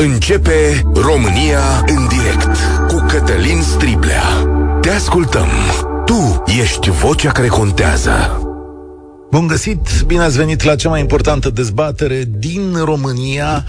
Începe România în direct cu Cătălin Striblea. Te ascultăm. Tu ești vocea care contează. Bun găsit, bine ați venit la cea mai importantă dezbatere din România.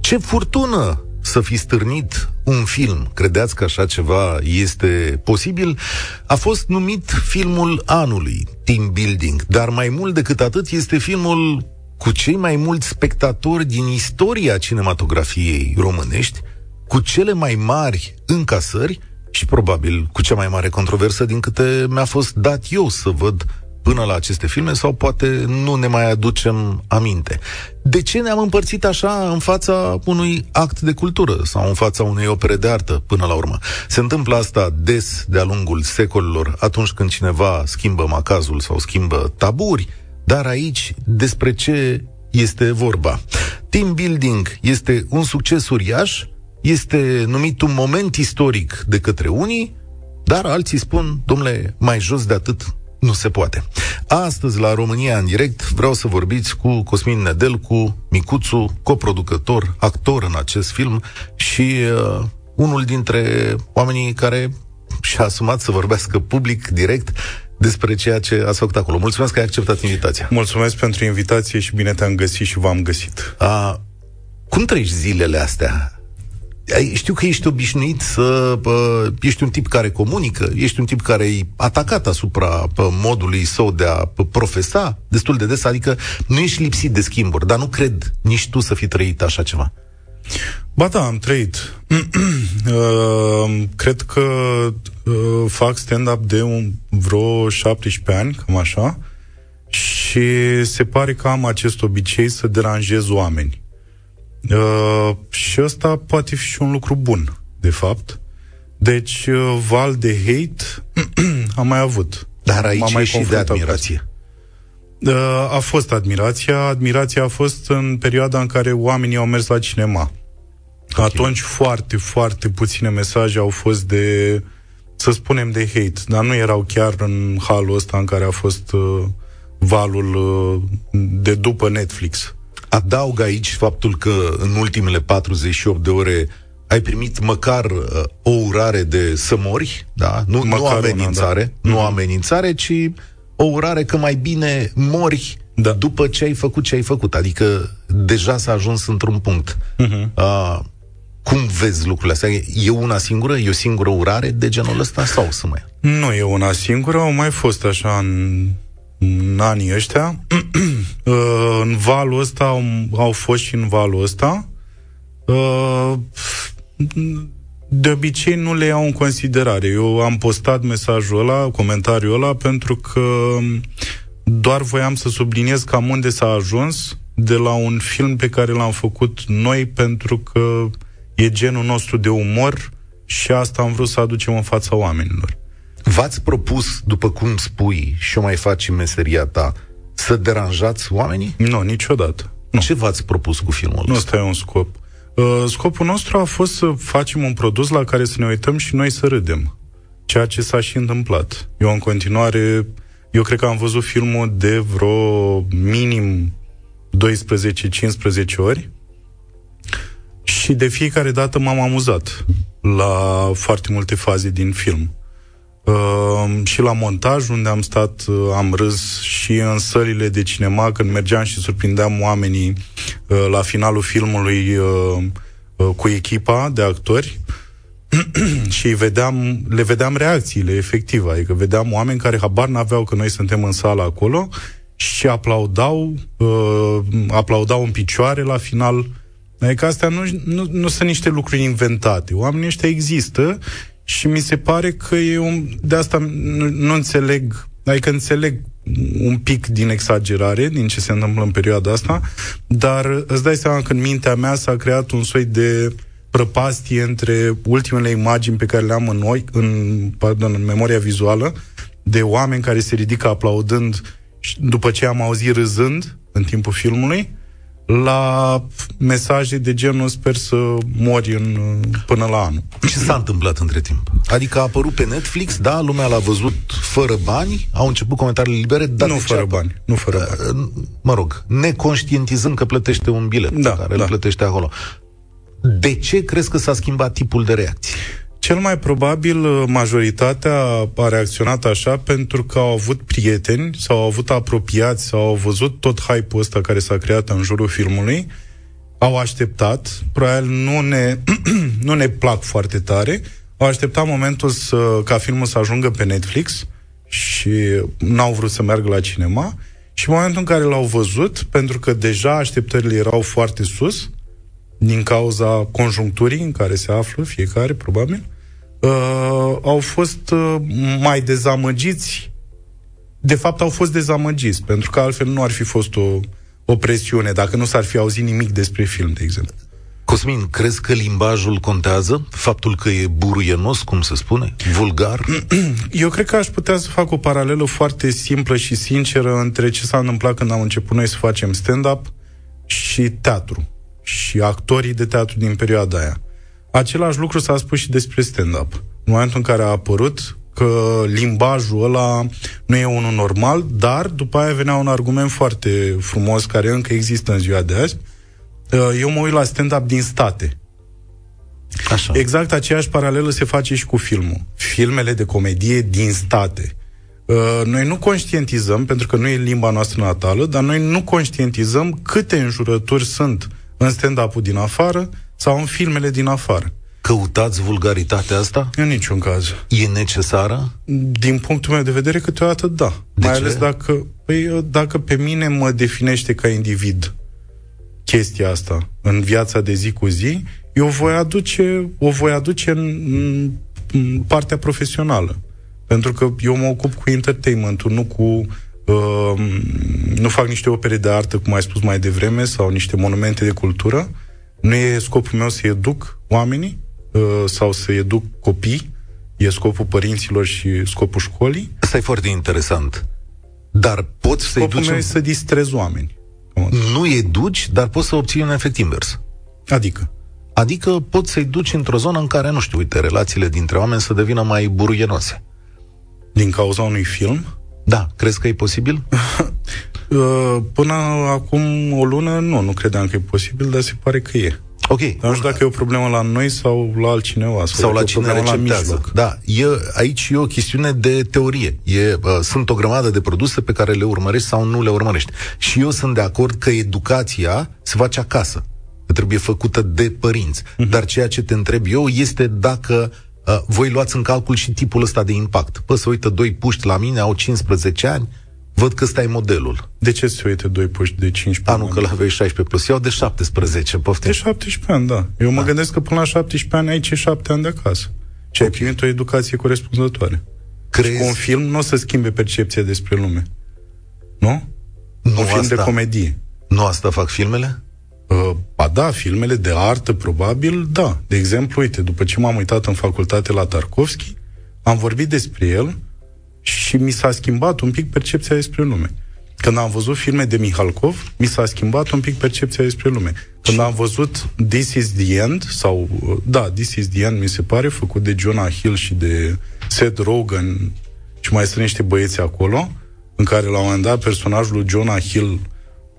Ce furtună să fi stârnit un film, credeți că așa ceva este posibil, a fost numit filmul anului, Team Building, dar mai mult decât atât este filmul cu cei mai mulți spectatori din istoria cinematografiei românești, cu cele mai mari încasări și probabil cu cea mai mare controversă din câte mi-a fost dat eu să văd până la aceste filme sau poate nu ne mai aducem aminte. De ce ne-am împărțit așa în fața unui act de cultură sau în fața unei opere de artă până la urmă? Se întâmplă asta des de-a lungul secolilor atunci când cineva schimbă macazul sau schimbă taburi, dar aici despre ce este vorba? Team building este un succes uriaș, este numit un moment istoric de către unii, dar alții spun, domnule, mai jos de atât nu se poate. Astăzi, la România în direct, vreau să vorbiți cu Cosmin Nedel, cu Micuțu, coproducător, actor în acest film și uh, unul dintre oamenii care și-a asumat să vorbească public, direct, despre ceea ce ați făcut acolo. Mulțumesc că ai acceptat invitația. Mulțumesc pentru invitație și bine te-am găsit și v-am găsit. A, cum treci zilele astea? știu că ești obișnuit să uh, ești un tip care comunică, ești un tip care e atacat asupra uh, modului său de a profesa destul de des, adică nu ești lipsit de schimburi, dar nu cred nici tu să fi trăit așa ceva. Ba da, am trăit. uh, cred că uh, fac stand-up de un, vreo 17 ani, cam așa, și se pare că am acest obicei să deranjez oameni. Uh, și ăsta poate fi și un lucru bun, de fapt. Deci, uh, val de hate am mai avut. Dar aici mai și de admirație. Uh, a fost admirația. Admirația a fost în perioada în care oamenii au mers la cinema. Okay. Atunci foarte, foarte puține mesaje au fost de, să spunem, de hate, dar nu erau chiar în halul ăsta în care a fost uh, valul uh, de după Netflix. Adaug aici faptul că în ultimele 48 de ore ai primit măcar uh, o urare de să mori, da? Nu, nu amenințare, una, da. nu mm-hmm. amenințare, ci o urare că mai bine mori da. după ce ai făcut ce ai făcut. Adică deja s-a ajuns într-un punct. Mm-hmm. Uh, cum vezi lucrurile astea? E una singură? E o singură urare de genul ăsta sau să mai? Nu e una singură, au mai fost așa în în anii ăștia. Uh, în valul ăsta au, au fost și în valul ăsta. Uh, de obicei nu le iau în considerare. Eu am postat mesajul ăla, comentariul ăla, pentru că doar voiam să subliniez cam unde s-a ajuns de la un film pe care l-am făcut noi pentru că e genul nostru de umor și asta am vrut să aducem în fața oamenilor. V-ați propus, după cum spui, și o mai faci în meseria ta, să deranjați oamenii? Nu, niciodată. Nu. Ce v-ați propus cu filmul Nu ăsta e un scop. Uh, scopul nostru a fost să facem un produs la care să ne uităm și noi să râdem. Ceea ce s-a și întâmplat. Eu în continuare, eu cred că am văzut filmul de vreo minim 12-15 ori și de fiecare dată m-am amuzat la foarte multe faze din film. Uh, și la montaj, unde am stat, uh, am râs și în sălile de cinema, când mergeam și surprindeam oamenii uh, la finalul filmului uh, uh, cu echipa de actori și vedeam, le vedeam reacțiile efective, adică vedeam oameni care habar n-aveau că noi suntem în sală acolo și aplaudau, uh, aplaudau în picioare la final. Adică astea nu, nu, nu sunt niște lucruri inventate. Oamenii ăștia există și mi se pare că e un... De asta nu, nu înțeleg, adică înțeleg un pic din exagerare, din ce se întâmplă în perioada asta, dar îți dai seama că în mintea mea s-a creat un soi de prăpastie între ultimele imagini pe care le am în, noi, în, pardon, în memoria vizuală, de oameni care se ridică aplaudând după ce am auzit râzând în timpul filmului, la mesaje de genul sper să mori în, până la anul. Ce s-a întâmplat între timp? Adică a apărut pe Netflix, da, lumea l-a văzut fără bani, au început comentariile libere, dar nu fără bani, nu fără bani. Uh, mă rog, neconștientizând că plătește un bilet da, care da. îl plătește acolo. De ce crezi că s-a schimbat tipul de reacție? Cel mai probabil uh, majoritatea a reacționat așa pentru că au avut prieteni sau au avut apropiați sau au văzut tot hype-ul ăsta care s-a creat în jurul filmului, au așteptat, probabil nu ne, nu ne plac foarte tare, au așteptat momentul să, ca filmul să ajungă pe Netflix și n-au vrut să meargă la cinema. Și în momentul în care l-au văzut, pentru că deja așteptările erau foarte sus, din cauza conjuncturii în care se află fiecare, probabil, uh, au fost uh, mai dezamăgiți. De fapt, au fost dezamăgiți, pentru că altfel nu ar fi fost o, o presiune, dacă nu s-ar fi auzit nimic despre film, de exemplu. Cosmin, crezi că limbajul contează? Faptul că e buruienos, cum se spune? Vulgar? Eu cred că aș putea să fac o paralelă foarte simplă și sinceră între ce s-a întâmplat când am început noi să facem stand-up și teatru și actorii de teatru din perioada aia. Același lucru s-a spus și despre stand-up. În momentul în care a apărut că limbajul ăla nu e unul normal, dar după aia venea un argument foarte frumos care încă există în ziua de azi. Uh, eu mă uit la stand-up din state. Așa. Exact aceeași paralelă se face și cu filmul. Filmele de comedie din state. Uh, noi nu conștientizăm, pentru că nu e limba noastră natală, dar noi nu conștientizăm câte înjurături sunt în stand-up-ul din afară sau în filmele din afară. Căutați vulgaritatea asta? În niciun caz. E necesară? Din punctul meu de vedere, câteodată da. De Mai ce? ales dacă, păi, dacă pe mine mă definește ca individ chestia asta în viața de zi cu zi, eu voi aduce, o voi aduce în, în partea profesională. Pentru că eu mă ocup cu entertainment nu cu Uh, nu fac niște opere de artă, cum ai spus mai devreme, sau niște monumente de cultură. Nu e scopul meu să educ oamenii uh, sau să educ copii. E scopul părinților și scopul școlii. Asta e foarte interesant. Dar poți să-i Scopul duci... meu În... e să distrez oameni. Nu educi, dar poți să obții un efect invers. Adică? Adică poți să-i duci într-o zonă în care, nu știu, uite, relațiile dintre oameni să devină mai buruienoase. Din cauza unui film? Da, crezi că e posibil? Uh, Până acum o lună, nu, nu credeam că e posibil, dar se pare că e. Ok. Dar nu știu dacă e o problemă la noi sau la altcineva. sau la dacă e o cine problemă la receptează. mijloc. Da, e, aici e o chestiune de teorie. E, uh, sunt o grămadă de produse pe care le urmărești sau nu le urmărești. Și eu sunt de acord că educația se face acasă. Că trebuie făcută de părinți. Mhm. Dar ceea ce te întreb eu este dacă uh, voi luați în calcul și tipul ăsta de impact. Pă, să uită doi puști la mine, au 15 ani, văd că ăsta e modelul. De ce se uite doi puști de 15 A, nu, ani? că la aveai 16 plus. Eu de 17, poftim. De 17 ani, da. Eu mă gândesc că până la 17 ani ai cei 7 ani de acasă. Și ai primit o educație corespunzătoare. Crezi? Cu un film nu o să schimbe percepția despre lume. Nu? Nu un film asta, de comedie. Nu asta fac filmele? Uh, ba da, filmele de artă, probabil, da. De exemplu, uite, după ce m-am uitat în facultate la Tarkovski, am vorbit despre el și mi s-a schimbat un pic percepția despre lume. Când am văzut filme de Mihalkov, mi s-a schimbat un pic percepția despre lume. Când am văzut This is the End, sau, uh, da, This is the End, mi se pare, făcut de Jonah Hill și de Seth Rogen și mai sunt niște băieți acolo, în care la un moment dat personajul lui Jonah Hill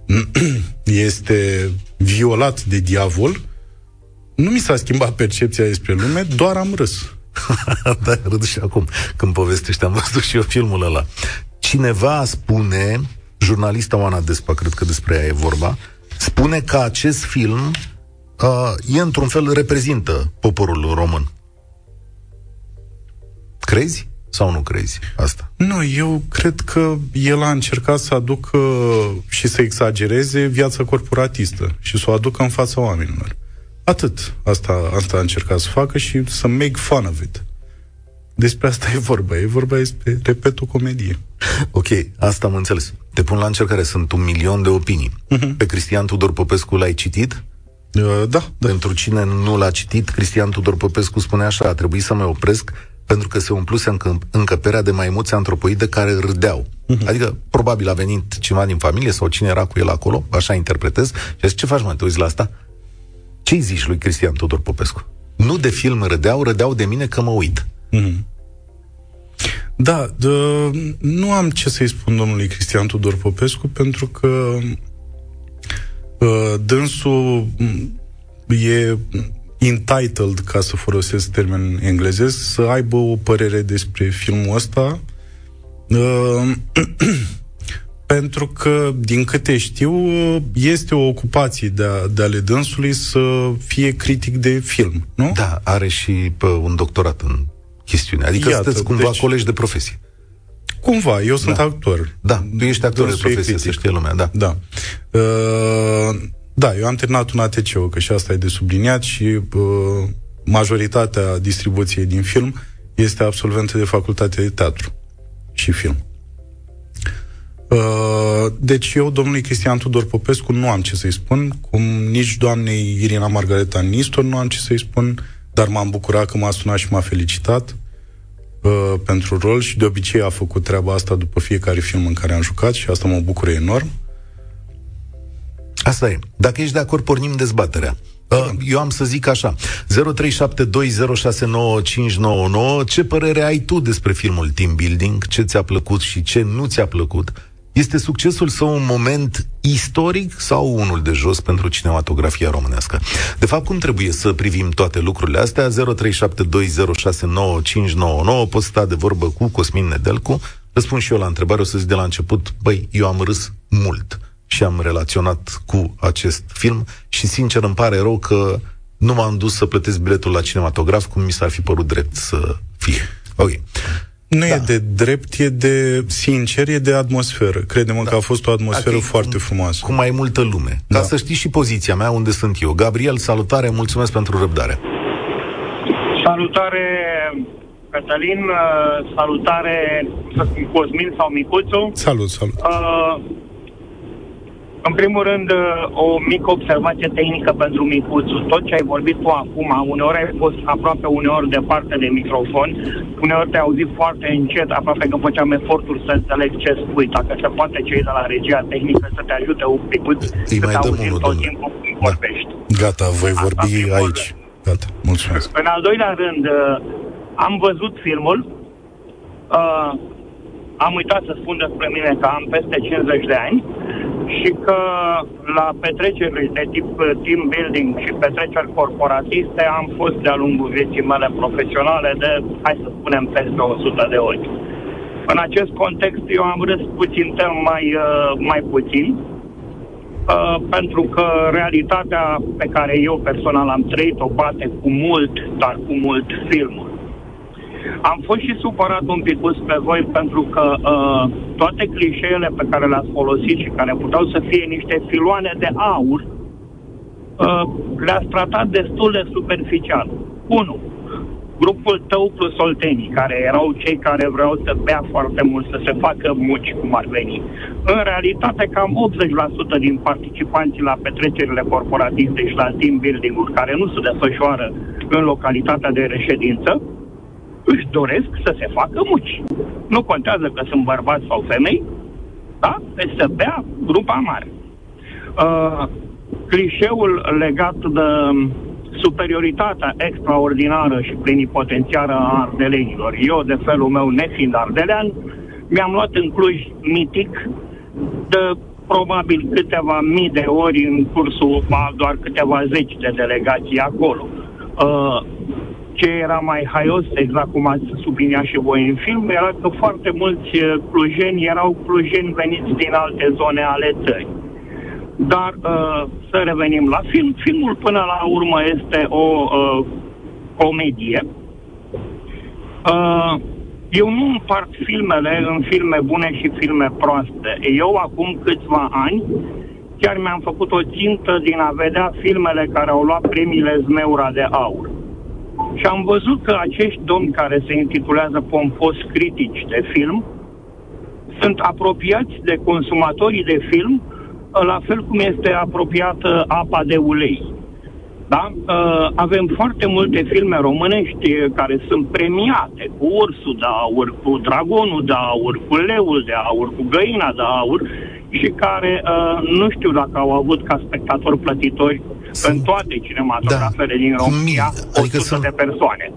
este violat de diavol, nu mi s-a schimbat percepția despre lume, doar am râs. da, râd și acum când povestește. Am văzut și eu filmul ăla. Cineva spune, jurnalista Oana Despa, cred că despre ea e vorba, spune că acest film uh, e într-un fel reprezintă poporul român. Crezi sau nu crezi asta? Nu, eu cred că el a încercat să aducă și să exagereze viața corporatistă și să o aducă în fața oamenilor. Atât. Asta, asta a încercat să facă și să make fun of it. Despre asta e vorba. E vorba despre, repet, o comedie. Ok, asta am înțeles. Te pun la încercare. Sunt un milion de opinii. Uh-huh. Pe Cristian Tudor Popescu l-ai citit? Uh, da, da. Pentru cine nu l-a citit, Cristian Tudor Popescu spune așa, a trebuit să mă opresc pentru că se umpluse încă, încăperea de maimuțe antropoide care râdeau. Uh-huh. Adică, probabil a venit cineva din familie sau cine era cu el acolo, așa interpretez, și a zis, ce faci, mă, te uiți la asta? Ce-i zici lui Cristian Tudor Popescu? Nu de film râdeau, râdeau de mine că mă uit. Mm-hmm. Da, de, nu am ce să-i spun domnului Cristian Tudor Popescu, pentru că uh, dânsul mm, e entitled, ca să folosesc termen englezesc, să aibă o părere despre filmul ăsta. Uh, pentru că, din câte știu, este o ocupație de, a, de ale dânsului să fie critic de film, nu? Da, are și pe un doctorat în chestiune. Adică Iată, sunteți cumva deci, colegi de profesie. Cumva, eu sunt da. actor. Da, tu ești actor de profesie, să știe lumea, da. Da. Uh, da, eu am terminat un ATC, că și asta e de subliniat și uh, majoritatea distribuției din film este absolventă de facultate de teatru și film. Uh, deci eu, domnului Cristian Tudor Popescu, nu am ce să-i spun, cum nici doamnei Irina Margareta Nistor nu am ce să-i spun, dar m-am bucurat că m-a sunat și m-a felicitat uh, pentru rol și de obicei a făcut treaba asta după fiecare film în care am jucat și asta mă bucură enorm. Asta e. Dacă ești de acord, pornim dezbaterea. Uh, eu am să zic așa 0372069599 Ce părere ai tu despre filmul Team Building? Ce ți-a plăcut și ce nu ți-a plăcut? Este succesul său un moment istoric sau unul de jos pentru cinematografia românească? De fapt, cum trebuie să privim toate lucrurile astea? 0372069599 Poți sta de vorbă cu Cosmin Nedelcu Răspund și eu la întrebare, o să zic de la început Băi, eu am râs mult și am relaționat cu acest film și sincer îmi pare rău că nu m-am dus să plătesc biletul la cinematograf cum mi s-ar fi părut drept să fie. Ok. Nu da. e de drept, e de sincer, e de atmosferă. Credem da. că a fost o atmosferă okay, foarte frumoasă. Cu mai multă lume. Da. Ca să știi și poziția mea unde sunt eu. Gabriel, salutare, mulțumesc pentru răbdare. Salutare, Cătălin, uh, salutare Cosmin sau Micuțu. Salut, salut. Uh, în primul rând, uh, o mică observație tehnică pentru micuțul. Tot ce ai vorbit tu acum, uneori ai fost aproape uneori departe de microfon, uneori te-ai auzit foarte încet, aproape că făceam eforturi să înțeleg ce spui. Dacă se poate cei de la regia tehnică să te ajute un pic, Îi mai dăm unul, tot timpul când da. vorbești. Gata, voi Asta vorbi aici. Gata, mulțumesc. În al doilea rând, uh, am văzut filmul, uh, am uitat să spun despre mine că am peste 50 de ani și că la petreceri de tip uh, team building și petreceri corporatiste am fost de-a lungul vieții mele profesionale de, hai să spunem, peste 100 de ori. În acest context eu am râs puțin mai, uh, mai puțin, uh, pentru că realitatea pe care eu personal am trăit-o bate cu mult, dar cu mult filmul. Am fost și supărat un pic pe voi pentru că uh, toate clișeele pe care le-ați folosit și care puteau să fie niște filoane de aur, uh, le-ați tratat destul de superficial. 1. Grupul tău plus oltenii, care erau cei care vreau să bea foarte mult, să se facă muci, cum ar veni. În realitate, cam 80% din participanții la petrecerile corporatiste și la team building-uri care nu se desfășoară în localitatea de reședință, își doresc să se facă muci. Nu contează că sunt bărbați sau femei, da? Deci să bea grupa mare. Uh, clișeul legat de superioritatea extraordinară și plenipotențiară a ardelenilor. Eu, de felul meu, nefiind ardelean, mi-am luat în Cluj mitic de probabil câteva mii de ori în cursul a doar câteva zeci de delegații acolo. Uh, ce era mai haios, exact cum ați subliniat și voi în film, era că foarte mulți uh, clujeni erau clujeni veniți din alte zone ale țării. Dar uh, să revenim la film. Filmul până la urmă este o uh, comedie. Uh, eu nu împart filmele în filme bune și filme proaste. Eu acum câțiva ani chiar mi-am făcut o țintă din a vedea filmele care au luat premiile Zmeura de Aur. Și am văzut că acești domni care se intitulează pompos critici de film sunt apropiați de consumatorii de film la fel cum este apropiată apa de ulei. Da? Uh, avem foarte multe filme românești care sunt premiate cu ursul de aur, cu dragonul de aur, cu leul de aur, cu găina de aur și care uh, nu știu dacă au avut ca spectatori plătitori sunt... în toate cinematografele da. din România adică sunt... de persoane.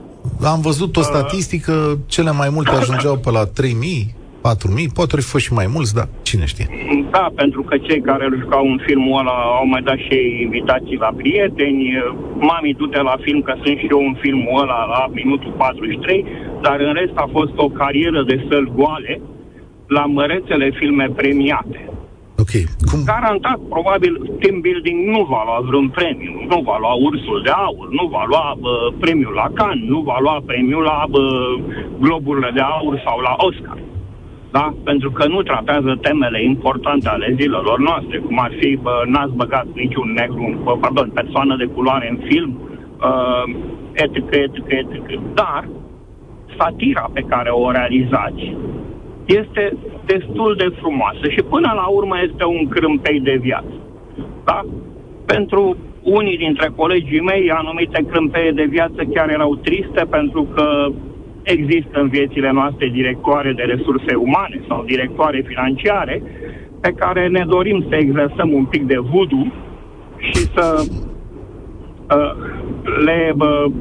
Am văzut o uh, statistică, cele mai multe ajungeau pe la 3000, 4.000, poate fi fost și mai mulți, dar cine știe. Da, pentru că cei care îl jucau în filmul ăla au mai dat și invitații la prieteni. Mami, du-te la film, că sunt și eu în filmul ăla la minutul 43, dar în rest a fost o carieră de săl goale la mărețele filme premiate. Ok. Cum? Garantat, probabil, team building nu va lua vreun premiu, nu va lua ursul de aur, nu va lua bă, premiul la Cannes, nu va lua premiul la bă, globurile de aur sau la Oscar. Da? Pentru că nu tratează temele importante ale zilelor noastre, cum ar fi, bă, n-ați băgat niciun negru, bă, pardon, persoană de culoare în film, uh, etică, etică, etică. Dar satira pe care o realizați este destul de frumoasă și până la urmă este un crâmpei de viață. Da? Pentru unii dintre colegii mei, anumite crâmpeie de viață chiar erau triste pentru că există în viețile noastre directoare de resurse umane sau directoare financiare pe care ne dorim să exersăm un pic de voodoo și să uh, le uh, uh,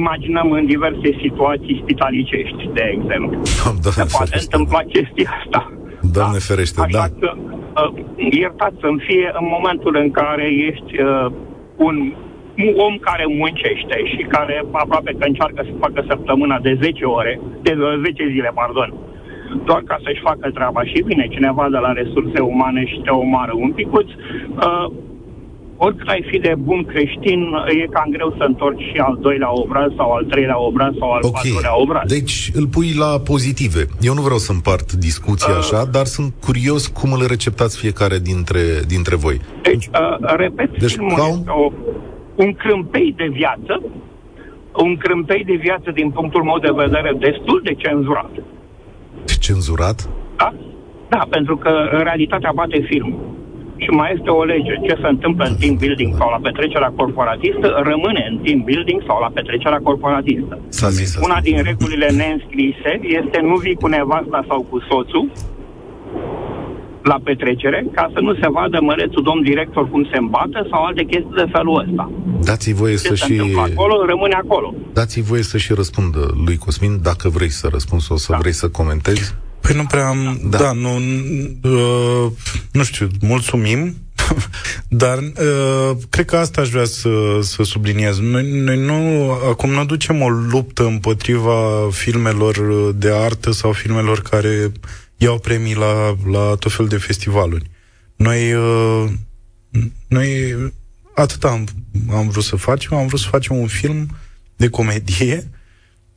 imaginăm în diverse situații spitalicești, de exemplu. Doamne Se poate ferește. întâmpla chestia asta. Doamne ferește, Așa da. că, uh, iertați să-mi fie în momentul în care ești uh, un un om care muncește și care aproape că încearcă să facă săptămâna de 10 ore, de 10 zile, pardon, doar ca să-și facă treaba și vine cineva de la resurse umane și te omoară un picuț, uh, oricât ai fi de bun creștin, e cam greu să întorci și al doilea obraz sau al treilea obraz sau al Ok, patrulea obraz. deci îl pui la pozitive. Eu nu vreau să împart discuția Uh. așa, dar sunt curios cum îl receptați fiecare dintre, dintre voi. Deci, uh, repet, Deci, deci, filmul ca un- este o, un crâmpei de viață, un crâmpei de viață din punctul meu de vedere destul de cenzurat. Cenzurat? Da? Da, pentru că în realitatea bate filmul. Și mai este o lege. Ce se întâmplă în team building sau la petrecerea corporatistă, rămâne în team building sau la petrecerea corporatistă. S-a zis asta. Una din regulile neînscrise este nu vii cu nevasta sau cu soțul la petrecere ca să nu se vadă mărețul domn director cum se îmbată sau alte chestii de felul ăsta. Dați-i voie Ce să se și... întâmplă acolo, rămâne acolo. Dați-i voie să și răspundă lui Cosmin, dacă vrei să răspunzi sau să Da. vrei să comentezi. Păi nu prea am... Da. Da, da nu... Uh, nu știu, mulțumim, dar uh, cred că asta aș vrea să, să subliniez. Noi, noi nu... Acum nu ducem o luptă împotriva filmelor de artă sau filmelor care iau premii la, la tot fel de festivaluri. Noi... Uh, noi atât am, am vrut să facem, am vrut să facem un film de comedie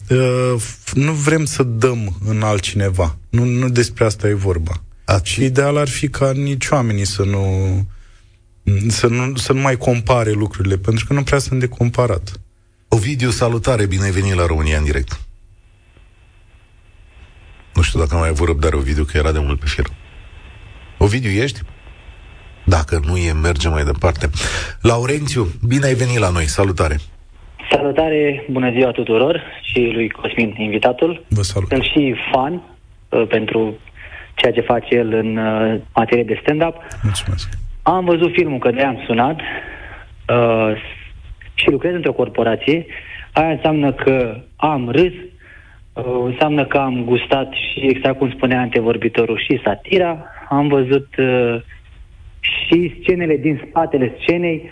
Uh, f- nu vrem să dăm în altcineva. Nu, nu despre asta e vorba. Ați- Și ideal ar fi ca nici oamenii să nu, să nu să nu mai compare lucrurile, pentru că nu prea sunt de comparat. Ovidiu, salutare, bine ai venit la România în direct. Nu știu dacă am mai avut răbdare, Ovidiu, că era de mult pe fir. Ovidiu, ești? Dacă nu e, mergem mai departe. Laurențiu, bine ai venit la noi, salutare. Salutare, bună ziua tuturor și lui Cosmin, invitatul. Vă salut. Sunt și fan uh, pentru ceea ce face el în uh, materie de stand-up. Mulțumesc. Am văzut filmul, că de am sunat uh, și lucrez într-o corporație. Aia înseamnă că am râs, uh, înseamnă că am gustat și, exact cum spunea antevorbitorul, și satira. Am văzut uh, și scenele din spatele scenei,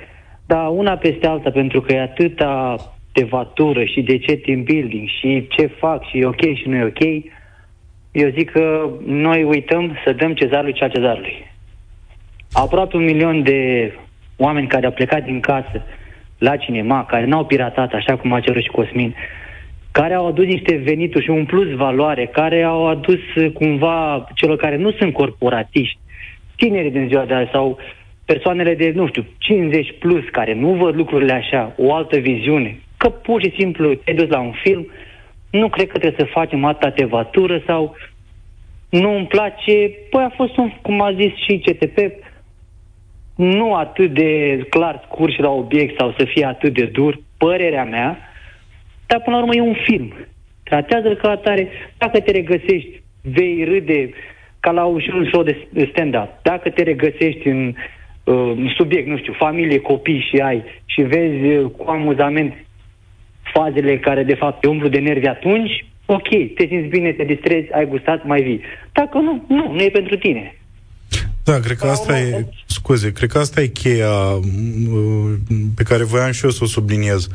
dar una peste alta, pentru că e atâta devatură și de ce team building și ce fac și e ok și nu e ok, eu zic că noi uităm să dăm cezarului cea cezarului. Aproape un milion de oameni care au plecat din casă la cinema, care n-au piratat, așa cum a cerut și Cosmin, care au adus niște venituri și un plus valoare, care au adus uh, cumva celor care nu sunt corporatiști, tinerii din ziua de azi sau persoanele de, nu știu, 50 plus, care nu văd lucrurile așa, o altă viziune, că pur și simplu te-ai dus la un film, nu cred că trebuie să facem atâta tevatură sau nu îmi place, păi a fost un, cum a zis și CTP, nu atât de clar scurs și la obiect sau să fie atât de dur, părerea mea, dar până la urmă e un film. Tratează-l ca atare. Dacă te regăsești, vei râde ca la un, și un show de stand-up. Dacă te regăsești în uh, subiect, nu știu, familie, copii și ai și vezi uh, cu amuzament fazele care de fapt te umplu de nervi atunci, ok, te simți bine, te distrezi, ai gustat, mai vii. Dacă nu, nu, nu e pentru tine. Da, cred că asta e, scuze, cred că asta e cheia uh, pe care voiam și eu să o subliniez.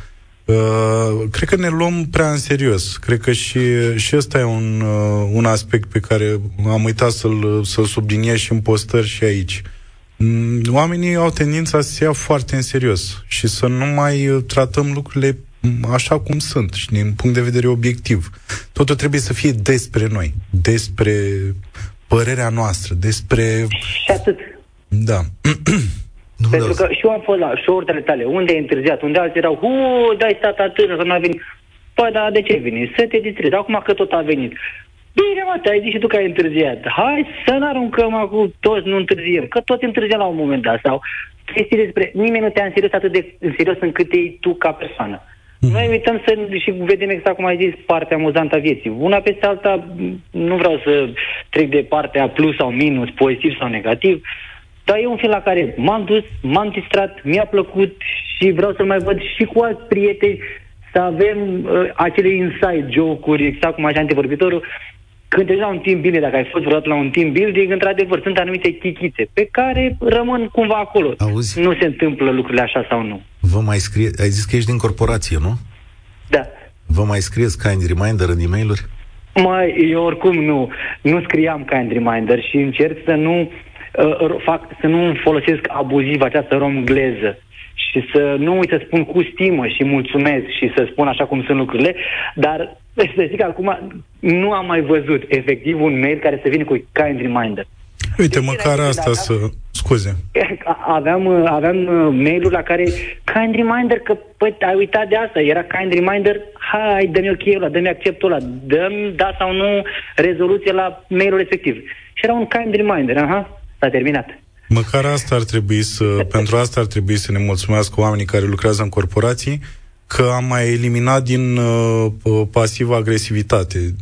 Uh, cred că ne luăm prea în serios. Cred că și, și ăsta e un, uh, un aspect pe care am uitat să-l, să-l subliniez și în postări și aici. Mm, oamenii au tendința să se ia foarte în serios și să nu mai tratăm lucrurile așa cum sunt și din punct de vedere obiectiv. Totul trebuie să fie despre noi, despre părerea noastră, despre... Și atât. Da. nu Pentru că și eu am fost la show-urile tale, unde ai întârziat, unde alții erau, hu, dai stat atât, să nu a venit. Păi, da, de ce veni? Să te distrezi. Acum că tot a venit. Bine, mă, te-ai zis și tu că ai întârziat. Hai să nu aruncăm acum toți, nu întârziem. Că toți întârziem la un moment dat. Sau chestii despre... Nimeni nu te-a în serios atât de în serios încât e tu ca persoană. Mm. Noi uităm să și vedem exact cum ai zis partea amuzantă a vieții. Una peste alta, nu vreau să trec de partea plus sau minus, pozitiv sau negativ, dar e un film la care m-am dus, m-am distrat, mi-a plăcut și vreau să-l mai văd și cu alți prieteni, să avem uh, acele inside joke-uri, exact cum așa antevorbitorul, când ești la un team building, dacă ai fost vreodată la un team building, într-adevăr, sunt anumite chichițe pe care rămân cumva acolo. Auzi? Nu se întâmplă lucrurile așa sau nu. Vă mai scrie, ai zis că ești din corporație, nu? Da. Vă mai scrieți kind reminder în e mail Mai, eu oricum nu, nu scriam kind reminder și încerc să nu uh, fac, să nu folosesc abuziv această romgleză și să nu uit să spun cu stimă și mulțumesc și să spun așa cum sunt lucrurile, dar să zic acum, nu am mai văzut efectiv un mail care să vină cu kind reminder. Uite, deci măcar asta să... Scuze. Aveam, aveam uh, mail-uri la care kind reminder că, păi, ai uitat de asta, era kind reminder, hai, dă-mi ok ăla, dă-mi acceptul ăla, dă-mi da sau nu rezoluție la mailul respectiv. Și era un kind reminder, aha, s-a terminat. Măcar asta ar trebui să, pentru asta ar trebui să ne mulțumească oamenii care lucrează în corporații, că am mai eliminat din uh, uh pasivă agresivitate.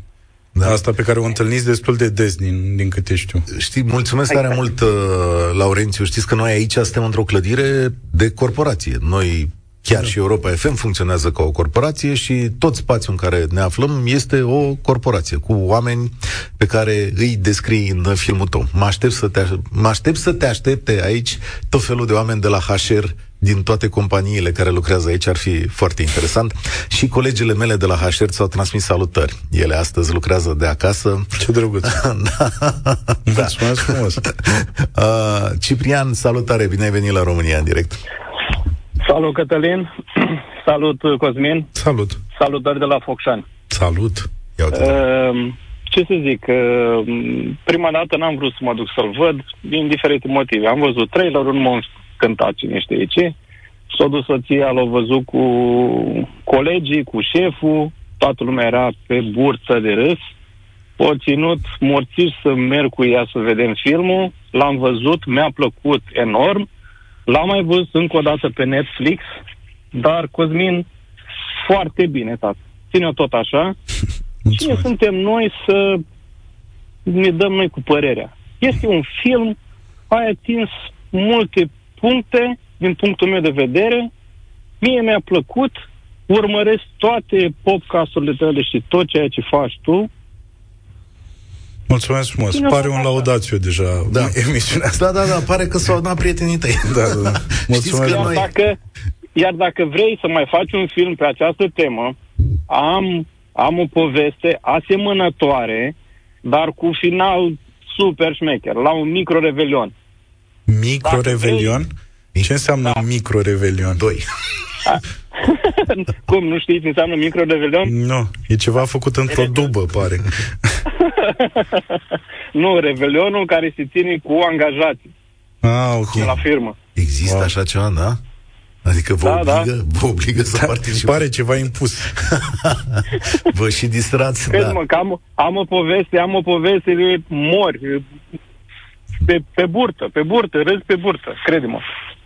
Da. Asta pe care o întâlniți destul de des, din, din câte știu. Știi, mulțumesc tare mult, uh, Laurențiu. Știți că noi aici suntem într-o clădire de corporație. Noi Chiar da. și Europa FM funcționează ca o corporație și tot spațiul în care ne aflăm este o corporație cu oameni pe care îi descrii în filmul tău. Mă aștept să te, mă aștept să te aștepte aici tot felul de oameni de la HR din toate companiile care lucrează aici ar fi foarte interesant. Și colegile mele de la HR ți-au transmis salutări. Ele astăzi lucrează de acasă. Ce drăguț. da. Mulțumesc frumos. Uh, Ciprian, salutare, bine ai venit la România în direct. Salut, Cătălin. Salut, Cosmin. Salut. Salutări de la Focșani. Salut. Uh, ce să zic, uh, prima dată n-am vrut să mă duc să-l văd, din diferite motive. Am văzut trailerul, nu m-am cântat cine știe ce. S-a dus soția, l-a văzut cu colegii, cu șeful, toată lumea era pe burță de râs. O ținut morțiș să merg cu ea să vedem filmul, l-am văzut, mi-a plăcut enorm, L-am mai văzut încă o dată pe Netflix, dar Cosmin, foarte bine, tată. Ține-o tot așa. Cine suntem noi să ne dăm noi cu părerea? Este un film, ai atins multe puncte din punctul meu de vedere. Mie mi-a plăcut, urmăresc toate podcasturile tale și tot ceea ce faci tu Mulțumesc frumos. Cine pare un laudațiu deja da. emisiunea asta. Da, da, da, pare că s-au adunat prietenii tăi. Da, da, da. Mulțumesc. Iar, noi... dacă, iar dacă vrei să mai faci un film pe această temă, am, am o poveste asemănătoare, dar cu final super șmecher, la un micro-revelion. Micro-revelion? Vrei... Ce înseamnă da. micro-revelion? Doi. Cum, nu știți ce înseamnă micro-revelion? Nu, e ceva făcut într-o dubă, pare. nu, revelionul care se ține cu angajații. Ah, ok. La firmă. Există wow. așa ceva, da? Adică vă, da, da. obligă, da. vă obligă să da, participați. Pare ceva impus. vă și distrați, Crezi, da. mă, că am, am o poveste, am o poveste de mori. Pe, pe burtă, pe burtă, râzi pe burtă, crede-mă.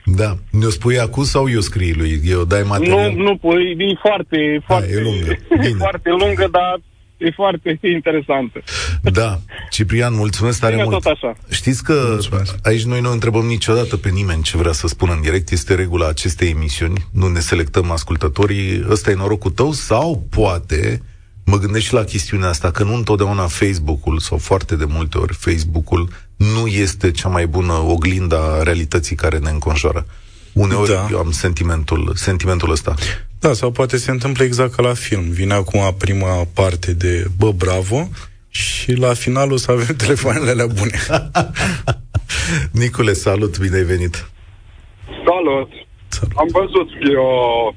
Da. Ne-o spui acum sau eu scrii lui? Eu dai material? Nu, nu, păi, e foarte, foarte, da, e lungă. Bine. foarte lungă, dar e foarte interesantă. Da. Ciprian, mulțumesc tare Bine mult. tot așa. Știți că mulțumesc. aici noi nu întrebăm niciodată pe nimeni ce vrea să spună în direct. Este regula acestei emisiuni. Nu ne selectăm ascultătorii. Ăsta e norocul tău sau poate mă gândesc și la chestiunea asta, că nu întotdeauna Facebook-ul, sau foarte de multe ori Facebook-ul, nu este cea mai bună oglinda realității care ne înconjoară. Uneori da. eu am sentimentul, sentimentul ăsta. Da, sau poate se întâmplă exact ca la film. Vine acum prima parte de bă, bravo, și la final o să avem telefoanele alea bune. Nicule, salut, bine ai venit! Salut! salut. Am văzut eu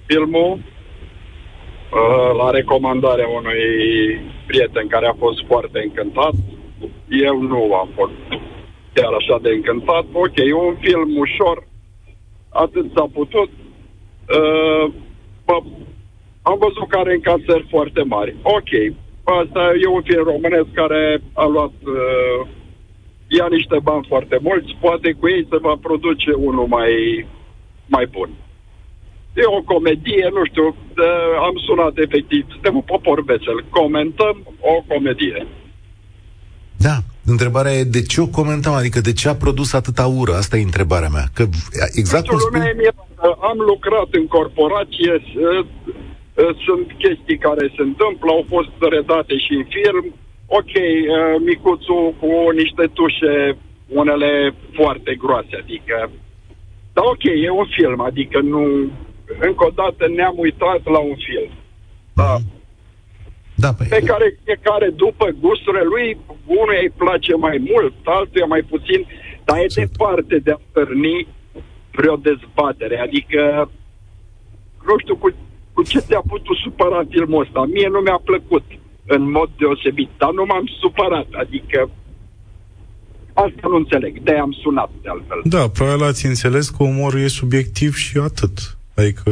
filmul uh, la recomandarea unui prieten care a fost foarte încântat. Eu nu am fost chiar așa de încântat. Ok, e un film ușor, atât s-a putut. Uh, bă, am văzut că are încasări foarte mari. Ok, asta e un film românesc care a luat, uh, ia niște bani foarte mulți, poate cu ei se va produce unul mai, mai bun. E o comedie, nu știu, uh, am sunat efectiv, suntem un popor vesel, comentăm o comedie. Da, întrebarea e de ce o comentăm, adică de ce a produs atâta ură? Asta e întrebarea mea. Că exact cum spun... Am lucrat în corporație, sunt chestii care se întâmplă, au fost redate și în film. Ok, micuțul cu niște tușe, unele foarte groase, adică... Dar ok, e un film, adică nu... Încă o dată ne-am uitat la un film. Da. Mhm. Da, păi... Pe care fiecare, după gusturile lui, unuia îi place mai mult, altuia mai puțin, dar e departe de a stârni vreo dezbatere. Adică, nu știu cu, cu ce te-a putut supăra filmul ăsta. Mie nu mi-a plăcut în mod deosebit, dar nu m-am supărat. Adică, asta nu înțeleg, de am sunat de altfel. Da, probabil ați înțeles că umorul e subiectiv și atât. Adică...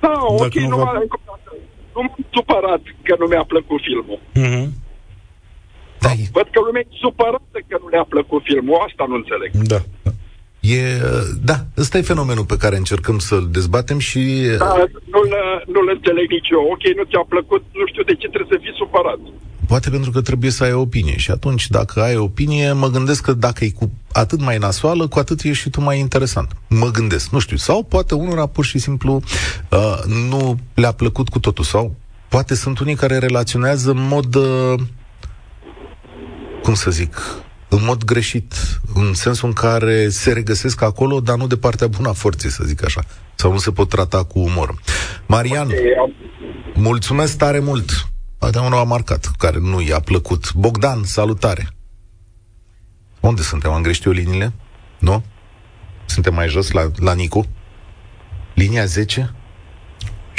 Da, ok, nu, va... nu m-am supărat că nu mi-a plăcut filmul. Uh-huh. Da, Văd că lumea e supărată că nu le-a plăcut filmul, asta nu înțeleg. Da. E, da, ăsta e fenomenul pe care încercăm să-l dezbatem și... Da, nu-l, nu-l înțeleg nici eu. Ok, nu ți-a plăcut, nu știu de ce trebuie să fii supărat. Poate pentru că trebuie să ai opinie și atunci, dacă ai opinie, mă gândesc că dacă e cu atât mai nasoală, cu atât ești și tu mai interesant. Mă gândesc, nu știu. Sau poate unora pur și simplu uh, nu le-a plăcut cu totul. Sau poate sunt unii care relaționează în mod... Uh, cum să zic, în mod greșit, în sensul în care se regăsesc acolo, dar nu de partea bună a forței, să zic așa, sau nu se pot trata cu umor. Marian, mulțumesc tare mult. Poate unul a marcat, care nu i-a plăcut. Bogdan, salutare. Unde suntem? Am greșit eu liniile? Nu? Suntem mai jos la, la Nicu? Linia 10?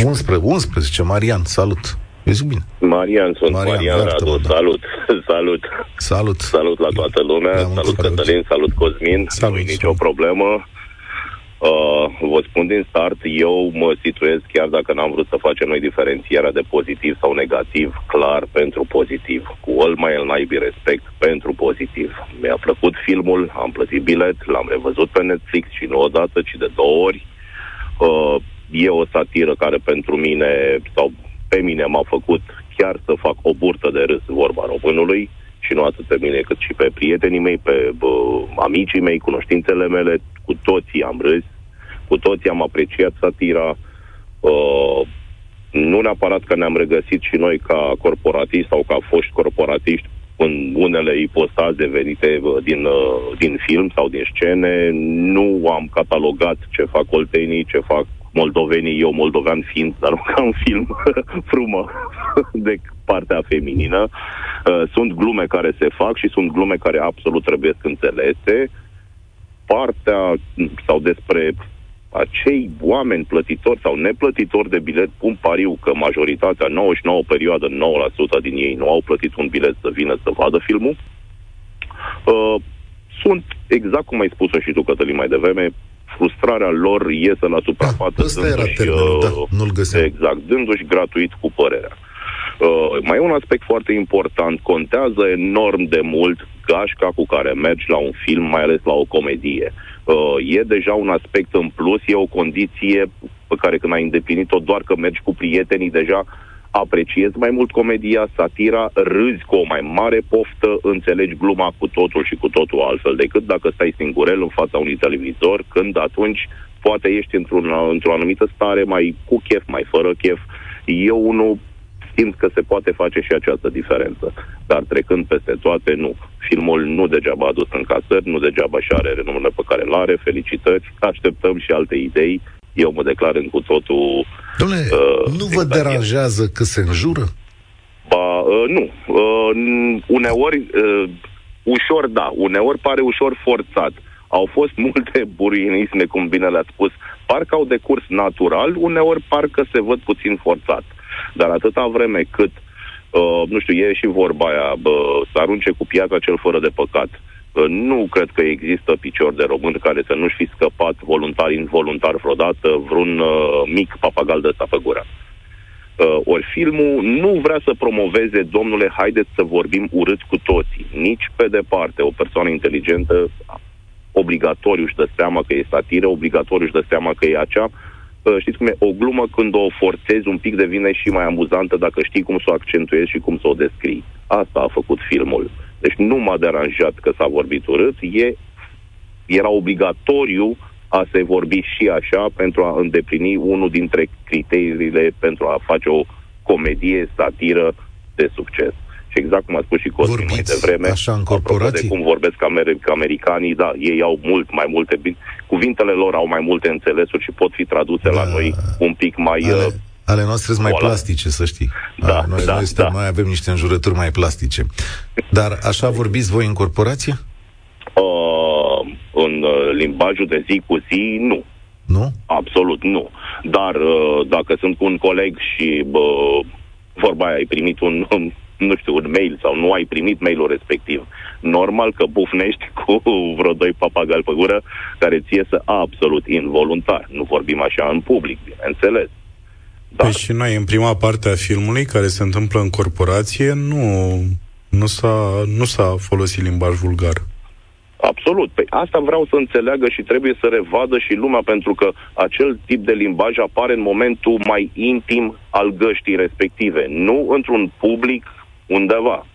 11, 11, Marian, salut. Eu zic bine. Marian, sunt Marian, Marian Radu, da. salut, salut. Salut. Salut la toată lumea, da, salut Cătălin, salut Cosmin, salut, nu e nicio problemă. Uh, vă spun din start, eu mă situez chiar dacă n-am vrut să facem noi diferențierea de pozitiv sau negativ, clar pentru pozitiv, cu all mai el naibii respect pentru pozitiv. Mi-a plăcut filmul, am plătit bilet, l-am revăzut pe Netflix și nu odată, ci de două ori. Uh, e o satiră care pentru mine, sau pe mine m-a făcut chiar să fac o burtă de râs vorba românului și nu atât pe mine cât și pe prietenii mei, pe bă, amicii mei, cunoștințele mele, cu toții am râs, cu toții am apreciat satira. Uh, nu neapărat că ne-am regăsit și noi ca corporatiști sau ca foști corporatiști în unele ipostaze venite din, din film sau din scene. Nu am catalogat ce fac oltenii, ce fac moldovenii, eu moldovean fiind, dar nu ca un film frumos de partea feminină. Uh, sunt glume care se fac și sunt glume care absolut trebuie înțelese. Partea sau despre acei oameni plătitori sau neplătitori de bilet pun pariu că majoritatea, 99 perioadă, 9% din ei nu au plătit un bilet să vină să vadă filmul. Uh, sunt, exact cum ai spus-o și tu, Cătălin, mai devreme, frustrarea lor iese la suprafață. Da, ăsta era termenul, uh, da, nu-l găseam. Exact, dându-și gratuit cu părerea. Uh, mai e un aspect foarte important, contează enorm de mult gașca cu care mergi la un film, mai ales la o comedie. Uh, e deja un aspect în plus, e o condiție pe care când ai îndeplinit-o doar că mergi cu prietenii, deja apreciezi mai mult comedia, satira, râzi cu o mai mare poftă, înțelegi gluma cu totul și cu totul altfel decât dacă stai singurel în fața unui televizor, când atunci poate ești într-un, într-o anumită stare mai cu chef, mai fără chef. Eu unul simt că se poate face și această diferență. Dar trecând peste toate, nu. Filmul nu degeaba a adus în casări, nu degeaba și are renumele pe care îl are, felicitări, așteptăm și alte idei. Eu mă declar în cu totul... Domnule, uh, nu vă deranjează că se înjură? Ba, uh, nu. Uh, uneori, uh, ușor da, uneori pare ușor forțat. Au fost multe burinisme, cum bine le-ați spus, parcă au decurs natural, uneori parcă se văd puțin forțat. Dar atâta vreme cât, uh, nu știu, e și vorba aia, bă, să arunce cu piața cel fără de păcat. Uh, nu cred că există picior de român care să nu-și fi scăpat voluntar, involuntar vreodată vreun uh, mic papagal de ăsta pe gură. Uh, ori filmul nu vrea să promoveze, domnule, haideți să vorbim urât cu toții. Nici pe departe. O persoană inteligentă obligatoriu își dă seama că e satiră, obligatoriu își dă seama că e acea. Uh, știți cum e? O glumă când o forțezi un pic devine și mai amuzantă dacă știi cum să o accentuezi și cum să o descrii. Asta a făcut filmul. Deci nu m-a deranjat că s-a vorbit urât, e, era obligatoriu a se vorbi și așa pentru a îndeplini unul dintre criteriile pentru a face o comedie, satiră de succes. Și exact cum a spus și Cosmin mai devreme, așa în corporații? de cum vorbesc amer- americanii, da, ei au mult mai multe, cuvintele lor au mai multe înțelesuri și pot fi traduse da. la noi un pic mai... Ale, uh, ale noastre sunt mai plastice, să știi. Da, A, noi, da, noi, suntem, da. noi avem niște înjurături mai plastice. Dar așa vorbiți voi în corporație? Uh, în uh, limbajul de zi cu zi, nu. Nu? Absolut nu. Dar uh, dacă sunt cu un coleg și uh, vorba aia, ai primit un, nu știu, un mail sau nu ai primit mailul respectiv, normal că bufnești cu vreo doi papagali pe gură care ți iesă absolut involuntar. Nu vorbim așa în public, bineînțeles. Dar... Păi și noi, în prima parte a filmului, care se întâmplă în corporație, nu, nu, s-a, nu s-a folosit limbaj vulgar. Absolut. Păi asta vreau să înțeleagă și trebuie să revadă și lumea, pentru că acel tip de limbaj apare în momentul mai intim al găștii respective, nu într-un public undeva.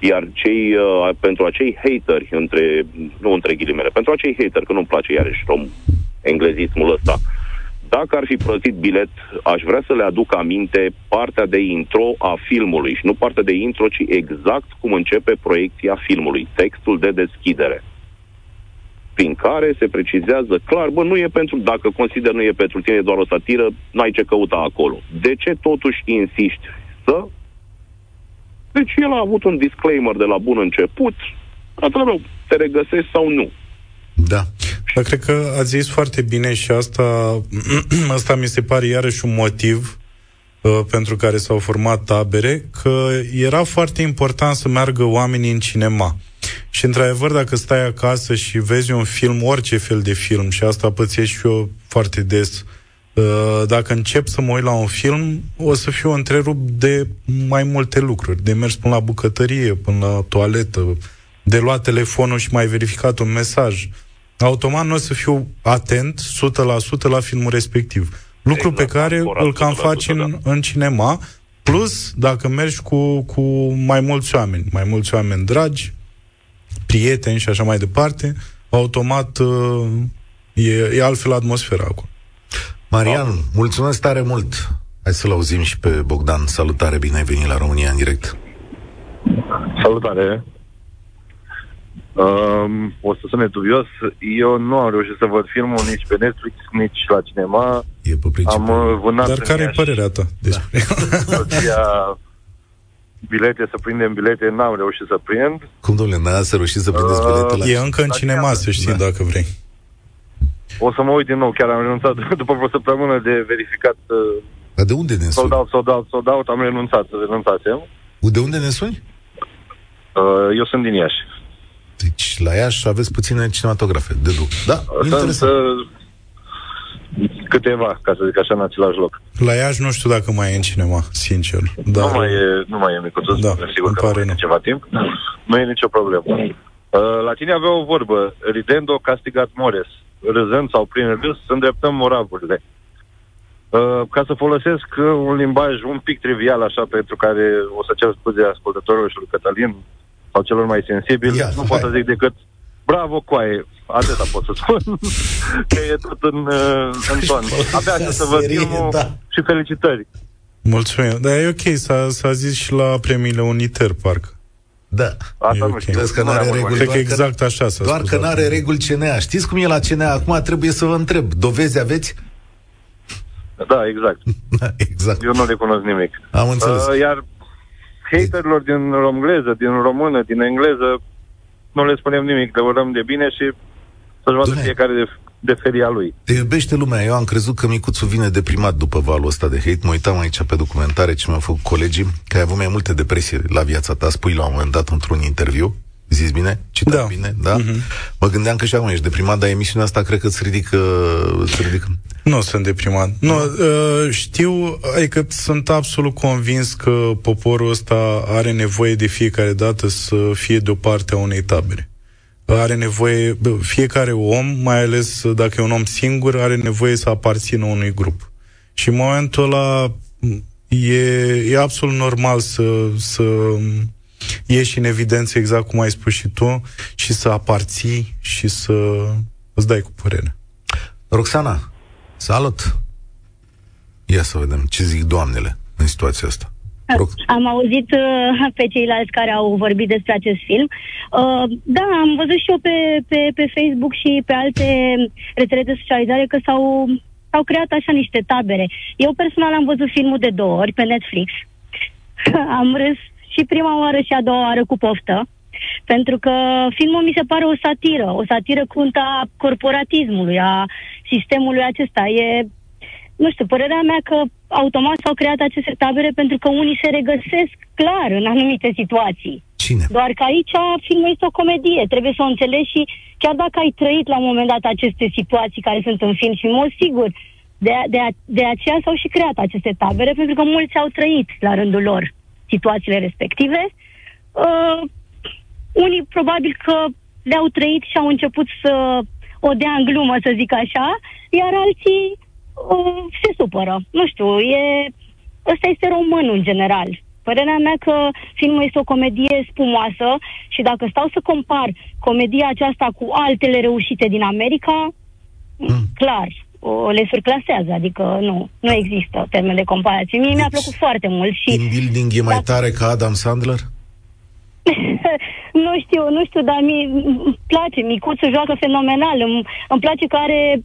Iar cei, uh, pentru acei hateri, între, nu între ghilimele, pentru acei hateri, că nu-mi place iarăși rom, englezismul ăsta, dacă ar fi plătit bilet, aș vrea să le aduc aminte partea de intro a filmului și nu partea de intro, ci exact cum începe proiecția filmului, textul de deschidere prin care se precizează clar, bă, nu e pentru, dacă consider nu e pentru tine doar o satiră, n-ai ce căuta acolo. De ce totuși insisti să? Deci el a avut un disclaimer de la bun început, atât te regăsești sau nu. Da. Dar cred că ați zis foarte bine și asta, asta mi se pare iarăși un motiv uh, pentru care s-au format tabere, că era foarte important să meargă oamenii în cinema. Și într-adevăr, dacă stai acasă și vezi un film, orice fel de film, și asta pățesc și eu foarte des, uh, dacă încep să mă uit la un film, o să fiu întrerupt de mai multe lucruri, de mers până la bucătărie, până la toaletă, de luat telefonul și mai verificat un mesaj. Automat nu o să fiu atent 100% la filmul respectiv. Lucru exact, pe care îl cam faci în, da. în cinema, plus dacă mergi cu, cu mai mulți oameni, mai mulți oameni dragi, prieteni și așa mai departe, automat uh, e, e altfel atmosfera acolo. Marian, mulțumesc tare mult! Hai să-l auzim și pe Bogdan. Salutare, bine ai venit la România în direct. Salutare! Um, o să sune dubios. Eu nu am reușit să văd filmul nici pe Netflix, nici la cinema. E pe principiu. Am uh, vânat Dar care e părerea ta despre da. bilete, să prindem bilete, n-am reușit să prind. Cum, domnule, n-ați reușit să prindeți Uh, bilete la... E încă în La cinema, cinema. să știi, Da. dacă vrei. O să mă uit din nou, chiar am renunțat după vreo săptămână de verificat uh, Dar de unde ne sold suni? out, sold out, sold out, am renunțat, renunțasem. De unde ne suni? Uh, eu sunt din Iași. Deci, la Iași aveți puține cinematografe de duc. Da, Sunt interesant. uh, câteva, ca să zic așa, în același loc. La Iași nu știu dacă mai e în cinema, sincer. Dar, Nu mai e, nu mai e micuț, Da, sigur îmi că nu pare mai e nu. ceva timp. Nu e nicio problemă. Uh, la tine avea o vorbă, ridendo castigat mores. Râzând sau prin râs, îndreptăm moravurile. Uh, ca să folosesc uh, un limbaj un pic trivial, așa, pentru care o să cer scuze ascultătorului și lui Cătălin sau celor mai sensibili, Ia, nu hai. pot să zic decât bravo, coaie, atâta pot să spun, că e tot în, uh, în ton. Abia aștept să văd Serie, filmul da. și felicitări. Mulțumim. Dar e ok, s-a, s-a zis și la premiile Uniter, parcă. Da. Asta nu știu. că nu are reguli. Cred că exact așa s-a Doar că nu are reguli CNA. Știți cum e la CNA? Acum trebuie să vă întreb. Dovezi aveți? Da, exact. Da, exact. Eu nu le cunosc nimic. Am înțeles. Uh, iar haterilor din romgleză, din română, din engleză, nu le spunem nimic, le urăm de bine și să-și vadă fiecare de de feria lui. Te iubește lumea. Eu am crezut că micuțul vine deprimat după valul ăsta de hate. Mă uitam aici pe documentare ce mi-au făcut colegii, că ai avut mai multe depresii la viața ta, spui la un moment dat într-un interviu. Zis bine? Citat da. bine? Da? Uh-huh. Mă gândeam că și acum ești deprimat, dar emisiunea asta cred că îți ridică... Îți ridică... Nu sunt deprimat. Nu, uh, știu, adică sunt absolut convins că poporul ăsta are nevoie de fiecare dată să fie de o parte a unei tabere are nevoie, fiecare om, mai ales dacă e un om singur, are nevoie să aparțină unui grup. Și în momentul ăla e, e absolut normal să, să ieși în evidență exact cum ai spus și tu și să aparții și să îți dai cu părere. Roxana, salut! Ia să vedem ce zic doamnele în situația asta. Am auzit uh, pe ceilalți care au vorbit despre acest film. Uh, da, am văzut și eu pe, pe, pe Facebook și pe alte rețele de socializare că s-au, s-au creat așa niște tabere. Eu personal am văzut filmul de două ori pe Netflix. am râs și prima oară și a doua oară cu poftă. Pentru că filmul mi se pare o satiră, o satiră cruntă corporatismului, a sistemului acesta. E nu știu, părerea mea că automat s-au creat aceste tabere pentru că unii se regăsesc clar în anumite situații. Cine? Doar că aici filmul este o comedie, trebuie să o înțelegi și chiar dacă ai trăit la un moment dat aceste situații care sunt în film și, în mod sigur, de, de, de aceea s-au și creat aceste tabere, pentru că mulți au trăit la rândul lor situațiile respective. Uh, unii probabil că le-au trăit și au început să o dea în glumă, să zic așa, iar alții uh, se supără. Nu știu, e... Ăsta este românul în general. Părerea mea că filmul este o comedie spumoasă și dacă stau să compar comedia aceasta cu altele reușite din America, mm. clar, o, le surclasează, adică nu, nu există termen de comparație. Mie deci, mi-a plăcut foarte mult și... Team building e mai dacă... tare ca Adam Sandler? nu știu, nu știu, dar mi place, micuțul joacă fenomenal, îmi, îmi place că are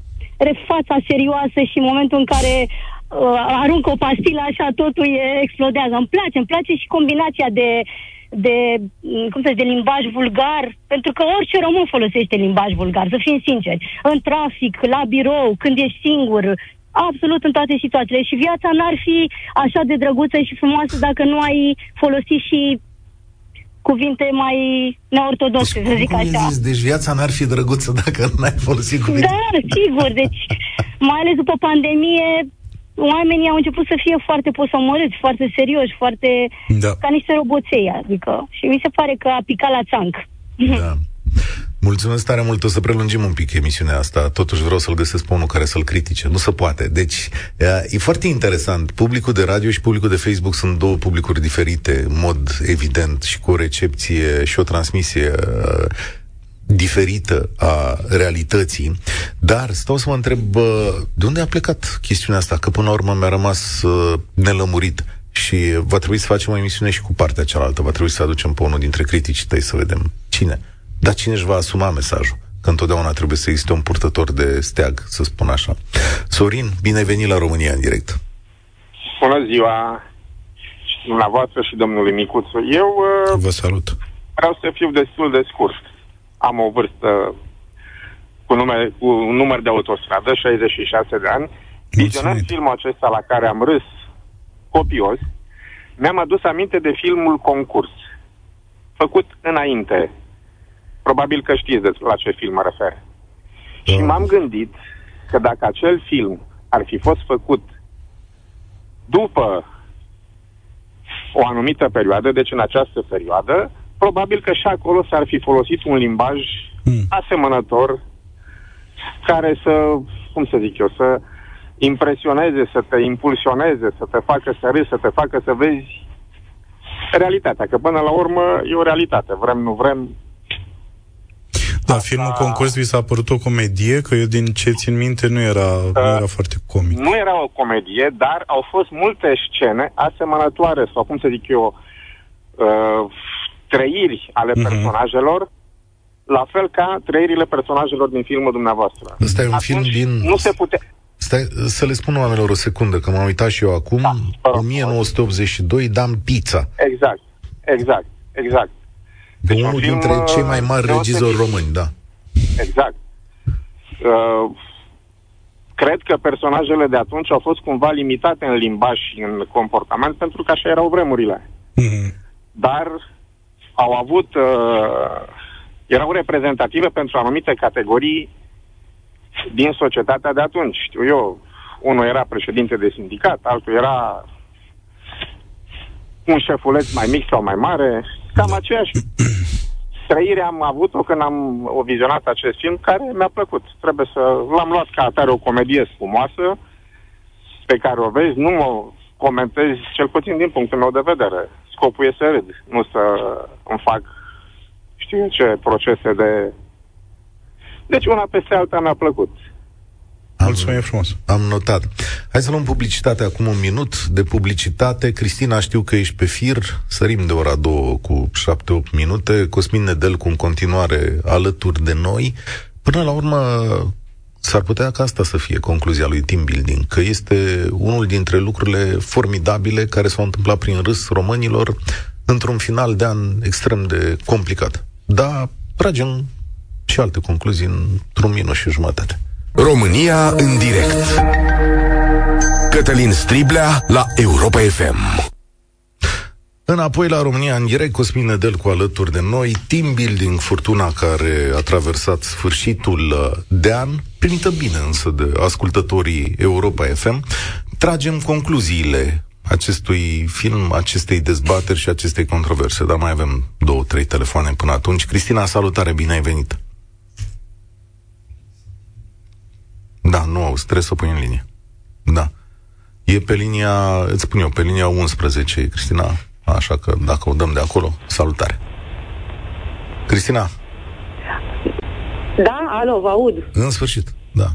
fața serioasă și în momentul în care uh, aruncă o pastilă așa, totul e, explodează. Îmi place, îmi place și combinația de, de, mm, cum să zic, de limbaj vulgar, pentru că orice român folosește limbaj vulgar, să fim sinceri. În trafic, la birou, când ești singur, absolut în toate situațiile. Și viața n-ar fi așa de drăguță și frumoasă dacă nu ai folosit și cuvinte mai neortodoxe, deci, să zic așa. Zis, deci viața n-ar fi drăguță dacă nu ai folosit cuvinte. Da, sigur. Deci, mai ales după pandemie, oamenii au început să fie foarte posomorâți, foarte serioși, foarte da. ca niște roboței, adică. Și mi se pare că a picat la țanc. Da. Mulțumesc tare mult, o să prelungim un pic emisiunea asta, totuși vreau să-l găsesc pe unul care să-l critique, nu se poate. Deci, e foarte interesant, publicul de radio și publicul de Facebook sunt două publicuri diferite, în mod evident, și cu o recepție și o transmisie diferită a realității, dar stau să mă întreb de unde a plecat chestiunea asta, că până la urmă mi-a rămas nelămurit și va trebui să facem o emisiune și cu partea cealaltă, va trebui să aducem pe unul dintre criticii tăi să vedem cine. Dar cine își va asuma mesajul? Că întotdeauna trebuie să existe un purtător de steag, să spun așa. Sorin, bine venit la România în direct. Bună ziua și dumneavoastră și domnului Micuțu. Eu uh, Vă salut. vreau să fiu destul de scurt. Am o vârstă cu, nume, cu un număr de autostradă, 66 de ani. Vizionând filmul acesta la care am râs copios, mi-am adus aminte de filmul Concurs, făcut înainte Probabil că știți de la ce film mă refer. Da. Și m-am gândit că dacă acel film ar fi fost făcut după o anumită perioadă, deci în această perioadă, probabil că și acolo s-ar fi folosit un limbaj mm. asemănător care să, cum să zic eu, să impresioneze, să te impulsioneze, să te facă să râzi, să te facă să vezi realitatea. Că până la urmă e o realitate. Vrem, nu vrem, Da, Asta... filmul concurs vi s-a părut o comedie? Că eu din ce țin minte nu era, uh, nu era foarte comic. Nu era o comedie, dar au fost multe scene asemănătoare, sau cum să zic eu, uh, trăiri ale uh-huh. personajelor, la fel ca trăirile personajelor din filmul dumneavoastră. Ăsta e un Atunci film din... Nu se putea... Stai, să le spun oamenilor o secundă, că m-am uitat și eu acum. Da, 1982, Dan Pizza. Exact, exact, exact. Deci unul un dintre film, cei mai mari regizori români, da. Exact. Uh, cred că personajele de atunci au fost cumva limitate în limbaj și în comportament, pentru că așa erau vremurile. Mm-hmm. Dar au avut... Uh, erau reprezentative pentru anumite categorii din societatea de atunci. Știu eu, unul era președinte de sindicat, altul era un șefuleț mai mic sau mai mare, cam aceeași trăire am avut-o când am o vizionat acest film, care mi-a plăcut. Trebuie să... L-am luat ca atare o comedie spumoasă, pe care o vezi, nu mă comentez, cel puțin din punctul meu de vedere. Scopul e să râd, nu să îmi fac știu ce procese de... Deci una peste alta mi-a plăcut. Mulțumim frumos. Am notat. Hai să luăm publicitate acum un minut de publicitate. Cristina, știu că ești pe fir. Sărim de ora 2 cu 7-8 minute. Cosmin Nedel cu în continuare alături de noi. Până la urmă, s-ar putea ca asta să fie concluzia lui team building, că este unul dintre lucrurile formidabile care s-au întâmplat prin râs românilor într-un final de an extrem de complicat. Da, tragem și alte concluzii într-un minut și jumătate. România în direct Cătălin Striblea la Europa FM Înapoi la România în direct, Cosmin Nedel cu alături de noi, team building Furtuna care a traversat sfârșitul uh, de an, primită bine însă de ascultătorii Europa FM. Tragem concluziile acestui film, acestei dezbateri și acestei controverse, dar mai avem două, trei telefoane până atunci. Cristina, salutare, bine ai venit! Da, nu auzi, trebuie să o pui în linie. Da. E pe linia, îți spun eu, pe linia 11, Cristina. Așa că dacă o dăm de acolo, salutare. Cristina. Da, alo, vă aud. În sfârșit, da.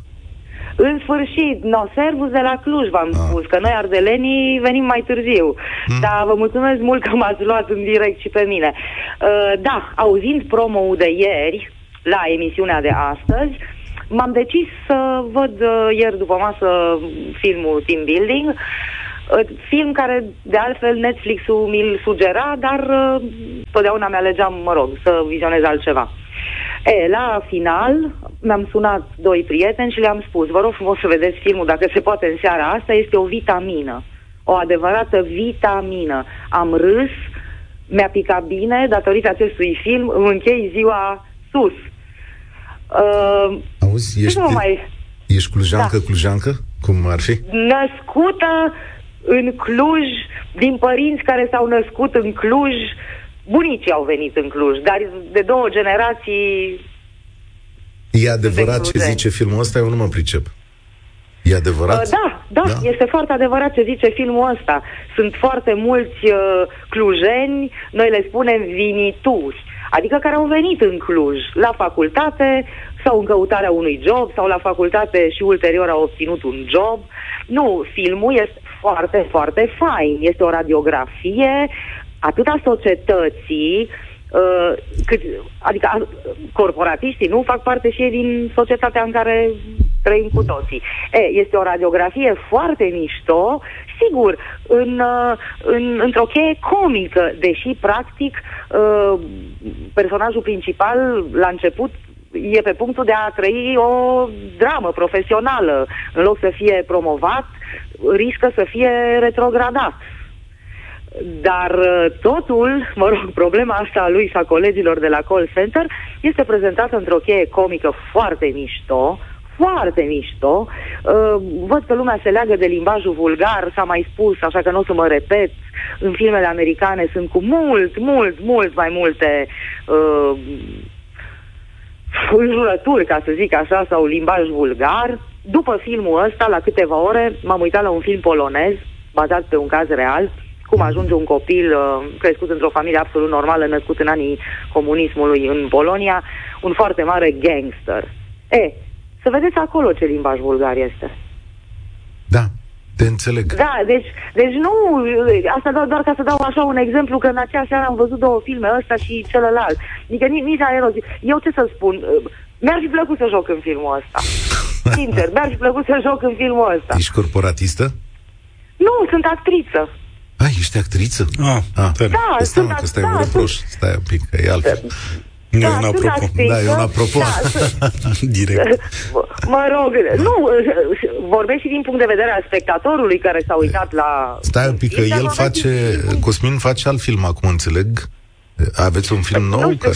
În sfârșit, no, servus de la Cluj v-am ah. spus, că noi ardelenii venim mai târziu. Hmm. Dar vă mulțumesc mult că m-ați luat în direct și pe mine. Uh, da, auzind promo de ieri, la emisiunea de astăzi, m-am decis să văd uh, ieri după masă filmul Team Building, uh, film care de altfel Netflix-ul mi-l sugera, dar uh, totdeauna mi-alegeam, mă rog, să vizionez altceva. E, la final mi-am sunat doi prieteni și le-am spus, vă rog frumos să vedeți filmul, dacă se poate în seara asta, este o vitamină. O adevărată vitamină. Am râs, mi-a picat bine, datorită acestui film, îmi închei ziua sus. Uh, Auzi, ești, nu mai... ești clujancă, da. clujancă? Cum ar fi? Născută în Cluj, din părinți care s-au născut în Cluj, bunicii au venit în Cluj, dar de două generații... E adevărat ce zice filmul ăsta? Eu nu mă pricep. E adevărat? Uh, da, da, da, este foarte adevărat ce zice filmul ăsta. Sunt foarte mulți uh, clujeni, noi le spunem vinituri, adică care au venit în Cluj la facultate sau în căutarea unui job sau la facultate și ulterior au obținut un job. Nu, filmul este foarte, foarte fain. Este o radiografie atât a societății, uh, cât, adică corporatiștii nu fac parte și ei din societatea în care trăim cu toții. E, este o radiografie foarte mișto, sigur, în, uh, în, într-o cheie comică, deși, practic, uh, personajul principal, la început, e pe punctul de a trăi o dramă profesională. În loc să fie promovat, riscă să fie retrogradat. Dar uh, totul, mă rog, problema asta a lui și a colegilor de la call center este prezentată într-o cheie comică foarte mișto, foarte mișto. Uh, văd că lumea se leagă de limbajul vulgar, s-a mai spus, așa că nu o să mă repet. În filmele americane sunt cu mult, mult, mult mai multe uh, înjurături, ca să zic așa, sau limbaj vulgar. După filmul ăsta, la câteva ore, m-am uitat la un film polonez, bazat pe un caz real, cum ajunge un copil uh, crescut într-o familie absolut normală, născut în anii comunismului în Polonia, un foarte mare gangster. E, să vedeți acolo ce limbaj vulgar este. Da, te înțeleg. Da, deci, deci nu, asta doar, doar ca să dau așa un exemplu, că în acea seară am văzut două filme, ăsta și celălalt. Adică nici, nici aeroz. Eu ce să spun, mi-ar fi plăcut să joc în filmul ăsta. Sincer, mi-ar fi plăcut să joc în filmul ăsta. Ești corporatistă? Nu, sunt actriță. Ah, ești actriță? Ah, ah. Da, stai, sunt, că stai da, un reproș. Sunt... Stai un pic, că e altfel. Da, e un apropo. Da, e un apropo. Da, Direct. Mă rog, nu, vorbesc și din punct de vedere al spectatorului care s-a uitat la... Stai un pic, că el face, Cosmin face alt film acum, înțeleg? Aveți un film nou? Care...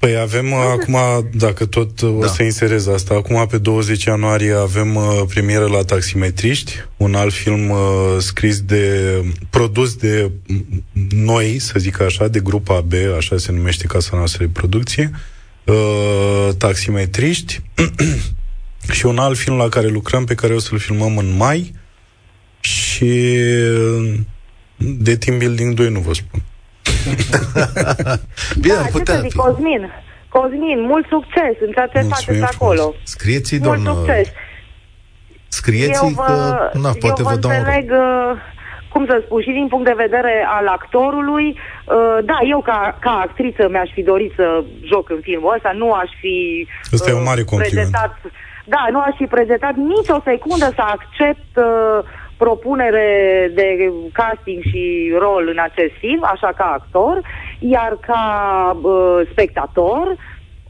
Păi avem uh, acum, dacă tot uh, da. o să inserez asta, acum pe 20 ianuarie avem uh, premieră la Taximetriști, un alt film uh, scris de, produs de noi, să zic așa, de grupa B, așa se numește casa noastră de producție, uh, Taximetriști, și un alt film la care lucrăm, pe care o să-l filmăm în mai, și de team building 2 nu vă spun. Bine, da, putea ce să zic, Cosmin, Cosmin, mult succes în ceea ce faceți acolo. Scrieți-i, doamnă. Mult succes. Scrieți-i vă, că, na, poate eu vă, vă dau înțeleg, uh, cum să spun, și din punct de vedere al actorului, uh, da, eu ca, ca actriță mi-aș fi dorit să joc în filmul ăsta, nu aș fi Asta uh, e un mare prezentat, da, nu aș fi prezentat nici o secundă să accept uh, propunere de casting și rol în acest film, așa ca actor, iar ca uh, spectator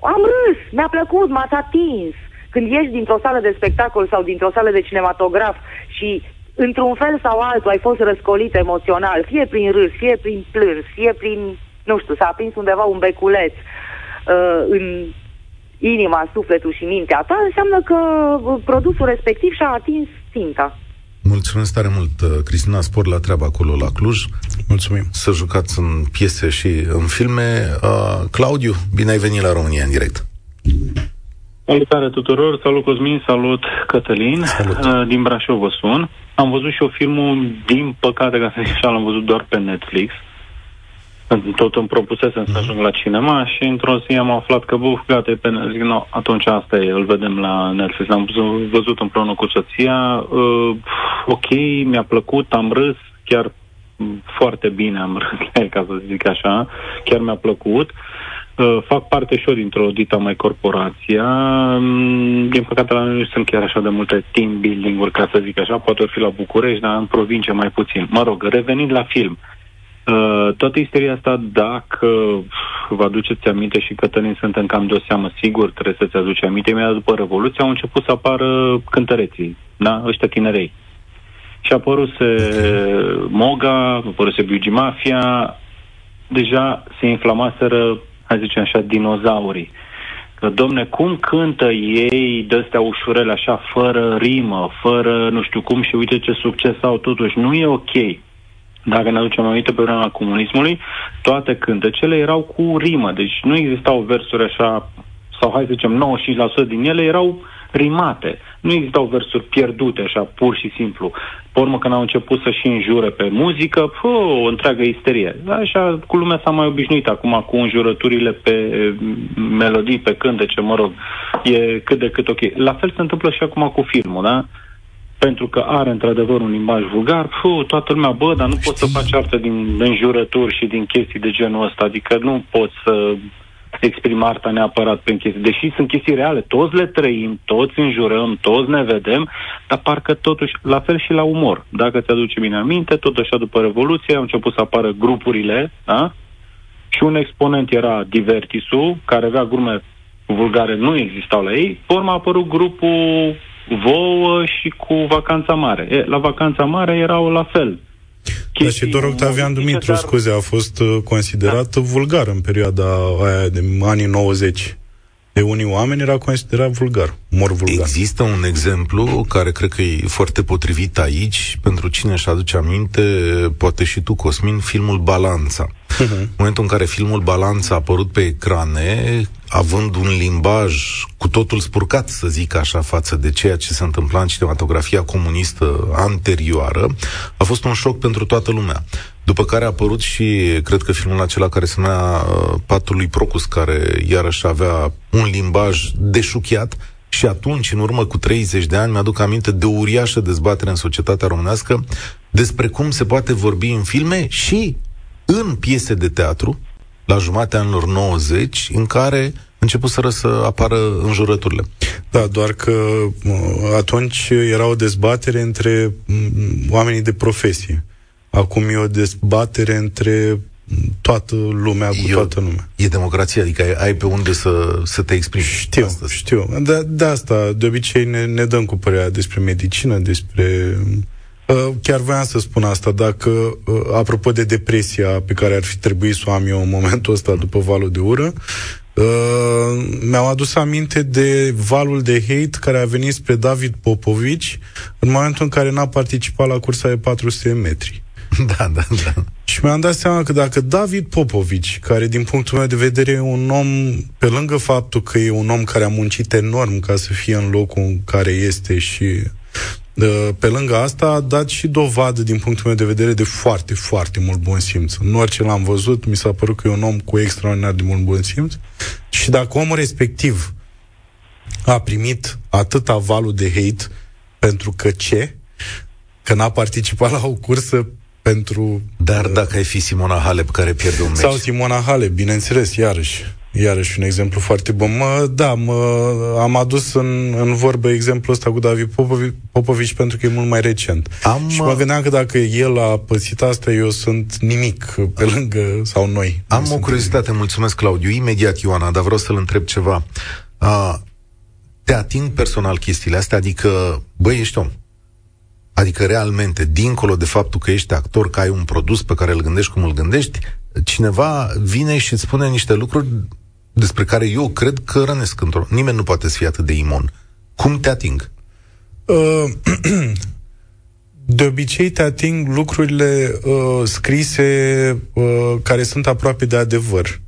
am râs, mi-a plăcut, m-a atins. Când ieși dintr-o sală de spectacol sau dintr-o sală de cinematograf și într-un fel sau altul ai fost răscolit emoțional, fie prin râs, fie prin plâns, fie prin, nu știu, s-a aprins undeva un beculeț uh, în inima, sufletul și mintea ta, înseamnă că uh, produsul respectiv și-a atins ținta. Mulțumesc tare mult, uh, Cristina Spor, la treaba acolo la Cluj. Mulțumim. Să jucați în piese și în filme. Uh, Claudiu, bine ai venit la România în direct. Salutare tuturor, salut Cosmin, salut Cătălin, salut. Uh, din Brașov vă sun. Am văzut și o filmul, din păcate, ca să zic așa, l-am văzut doar pe Netflix. Uh, tot îmi propusesem să ajung la cinema și într-o zi am aflat că, buf, gata, e pe Zic, no, atunci asta e, îl vedem la Netflix. Am văzut împreună cu soția, uh, ok, mi-a plăcut, am râs, chiar foarte bine am râs, ca să zic așa, chiar mi-a plăcut. Uh, fac parte și eu dintr-o dita mai corporația. Um, din păcate la noi nu sunt chiar așa de multe team building-uri, ca să zic așa, poate fi la București, dar în provincie mai puțin. Mă rog, revenind la film. Uh, Uh, toată isteria asta, dacă vă aduceți aminte și Cătălin suntem cam de o seamă, sigur trebuie să-ți aduce aminte, imediat după Revoluție au început să apară cântăreții, da? ăștia tinerei. Și a apăruse Moga, a apăruse Biugi Mafia, deja se inflamaseră, hai zicem așa, dinozaurii. Că, domne, cum cântă ei de-astea ușurele așa, fără rimă, fără nu știu cum și uite ce succes au totuși. Nu e ok. Dacă ne aducem aminte pe vremea comunismului, toate cântecele erau cu rimă, deci nu existau versuri așa, sau hai să zicem 95% din ele erau rimate. Nu existau versuri pierdute, așa, pur și simplu. Pe urmă, când au început să și înjure pe muzică, pă, o întreagă isterie. Așa, cu lumea s-a mai obișnuit acum cu înjurăturile pe melodii, pe cântece, mă rog, e cât de cât ok. La fel se întâmplă și acum cu filmul, da? Pentru că are într-adevăr un limbaj vulgar, fu, toată lumea, bă, dar nu poți să faci artă din înjurături și din chestii de genul ăsta, adică nu poți să exprimi arta neapărat prin chestii. Deși sunt chestii reale, toți le trăim, toți înjurăm, toți ne vedem, dar parcă totuși, la fel și la umor. Dacă ți-aduce bine aminte, tot așa după Revoluție au început să apară grupurile, da? Și un exponent era Divertisul, care avea glume vulgare, nu existau la ei. Pe urmă a apărut grupul vouă și cu vacanța mare. E, la vacanța mare erau la fel. Da, și doar Octavian Dumitru, dar... scuze, a fost uh, considerat da. vulgar în perioada aia de anii 90. De unii oameni era considerat vulgar, mor vulgar. Există un exemplu care cred că e foarte potrivit aici, pentru cine își aduce aminte, poate și tu, Cosmin, filmul Balanța. Uh-huh. În momentul în care filmul Balanța a apărut pe ecrane, având un limbaj cu totul spurcat, să zic așa, față de ceea ce se întâmpla în cinematografia comunistă anterioară, a fost un șoc pentru toată lumea. După care a apărut și, cred că filmul acela care se numea uh, Patul lui Procus, care iarăși avea un limbaj deșuchiat, și atunci, în urmă cu 30 de ani, mi-aduc aminte de o uriașă dezbatere în societatea românească despre cum se poate vorbi în filme și în piese de teatru, la jumatea anilor 90, în care început să apară înjurăturile. Da, doar că atunci era o dezbatere între oamenii de profesie. Acum e o dezbatere între toată lumea cu Eu, toată lumea. E democrație, adică ai, ai pe unde să, să te exprimi. Știu, astăzi. știu. De, de asta, de obicei, ne, ne dăm cu părerea despre medicină, despre... Uh, chiar voiam să spun asta, dacă, uh, apropo de depresia pe care ar fi trebuit să o am eu în momentul ăsta după valul de ură, Uh, mi-au adus aminte de valul de hate care a venit spre David Popovici în momentul în care n-a participat la cursa de 400 metri. Da, da, da. Și mi-am dat seama că dacă David Popovici, care din punctul meu de vedere e un om, pe lângă faptul că e un om care a muncit enorm ca să fie în locul în care este și uh, pe lângă asta a dat și dovadă din punctul meu de vedere de foarte, foarte mult bun simț. În orice l-am văzut, mi s-a părut că e un om cu extraordinar de mult bun simț și dacă omul respectiv a primit atâta valul de hate pentru că ce? Că n-a participat la o cursă pentru... Dar dacă ai fi Simona Halep care pierde un meci... Sau Simona Halep, bineînțeles, iarăși. Iarăși un exemplu foarte bun. Mă, da, mă, am adus în, în vorbă exemplul ăsta cu David Popovici, Popovici pentru că e mult mai recent. Am, și mă gândeam că dacă el a pățit asta, eu sunt nimic pe lângă, sau noi. Am o curiozitate, mulțumesc, Claudiu. Imediat, Ioana, dar vreau să-l întreb ceva. Uh, te ating personal chestiile astea? Adică, băi, ești om, Adică, realmente, dincolo de faptul că ești actor, că ai un produs pe care îl gândești cum îl gândești, cineva vine și îți spune niște lucruri despre care eu cred că rănesc într-o... Nimeni nu poate să fie atât de imun. Cum te ating? Uh, de obicei te ating lucrurile uh, scrise uh, care sunt aproape de adevăr.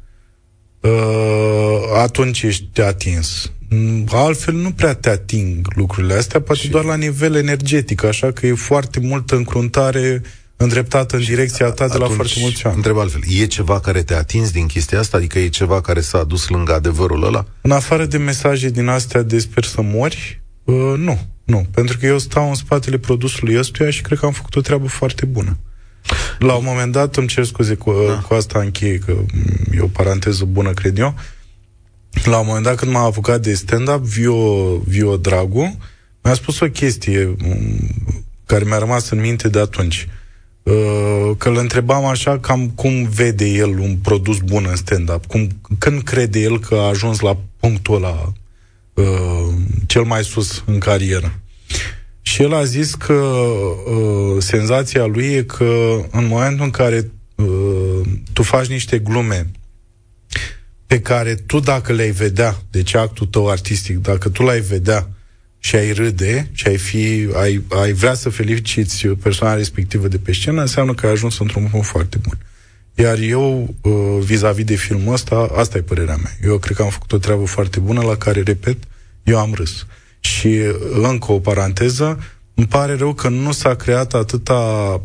Uh, atunci ești atins. Mm, altfel nu prea te ating lucrurile astea, poate și... doar la nivel energetic, așa că e foarte multă încruntare îndreptată în direcția ta de la foarte mulți ani. Întreb altfel, e ceva care te-a atins din chestia asta? Adică e ceva care s-a adus lângă adevărul ăla? În afară de mesaje din astea de sper să mori, uh, nu, nu. Pentru că eu stau în spatele produsului ăstuia și cred că am făcut o treabă foarte bună. La un moment dat, îmi cer scuze cu, da. cu asta încheie, că e o paranteză bună, cred eu, la un moment dat când m-am apucat de stand-up, Vio, Vio Dragu mi-a spus o chestie mm, care mi-a rămas în minte de atunci. Uh, că îl întrebam așa cam cum vede el un produs bun în stand-up, cum, când crede el că a ajuns la punctul ăla uh, cel mai sus în carieră. Și el a zis că uh, senzația lui e că în momentul în care uh, tu faci niște glume pe care tu dacă le-ai vedea, deci actul tău artistic, dacă tu l-ai vedea și ai râde și ai, fi, ai, ai vrea să feliciți persoana respectivă de pe scenă, înseamnă că ai ajuns într-un punct foarte bun. Iar eu, uh, vis-a-vis de filmul ăsta, asta e părerea mea. Eu cred că am făcut o treabă foarte bună la care, repet, eu am râs. Și uh, încă o paranteză, îmi pare rău că nu s-a creat atâta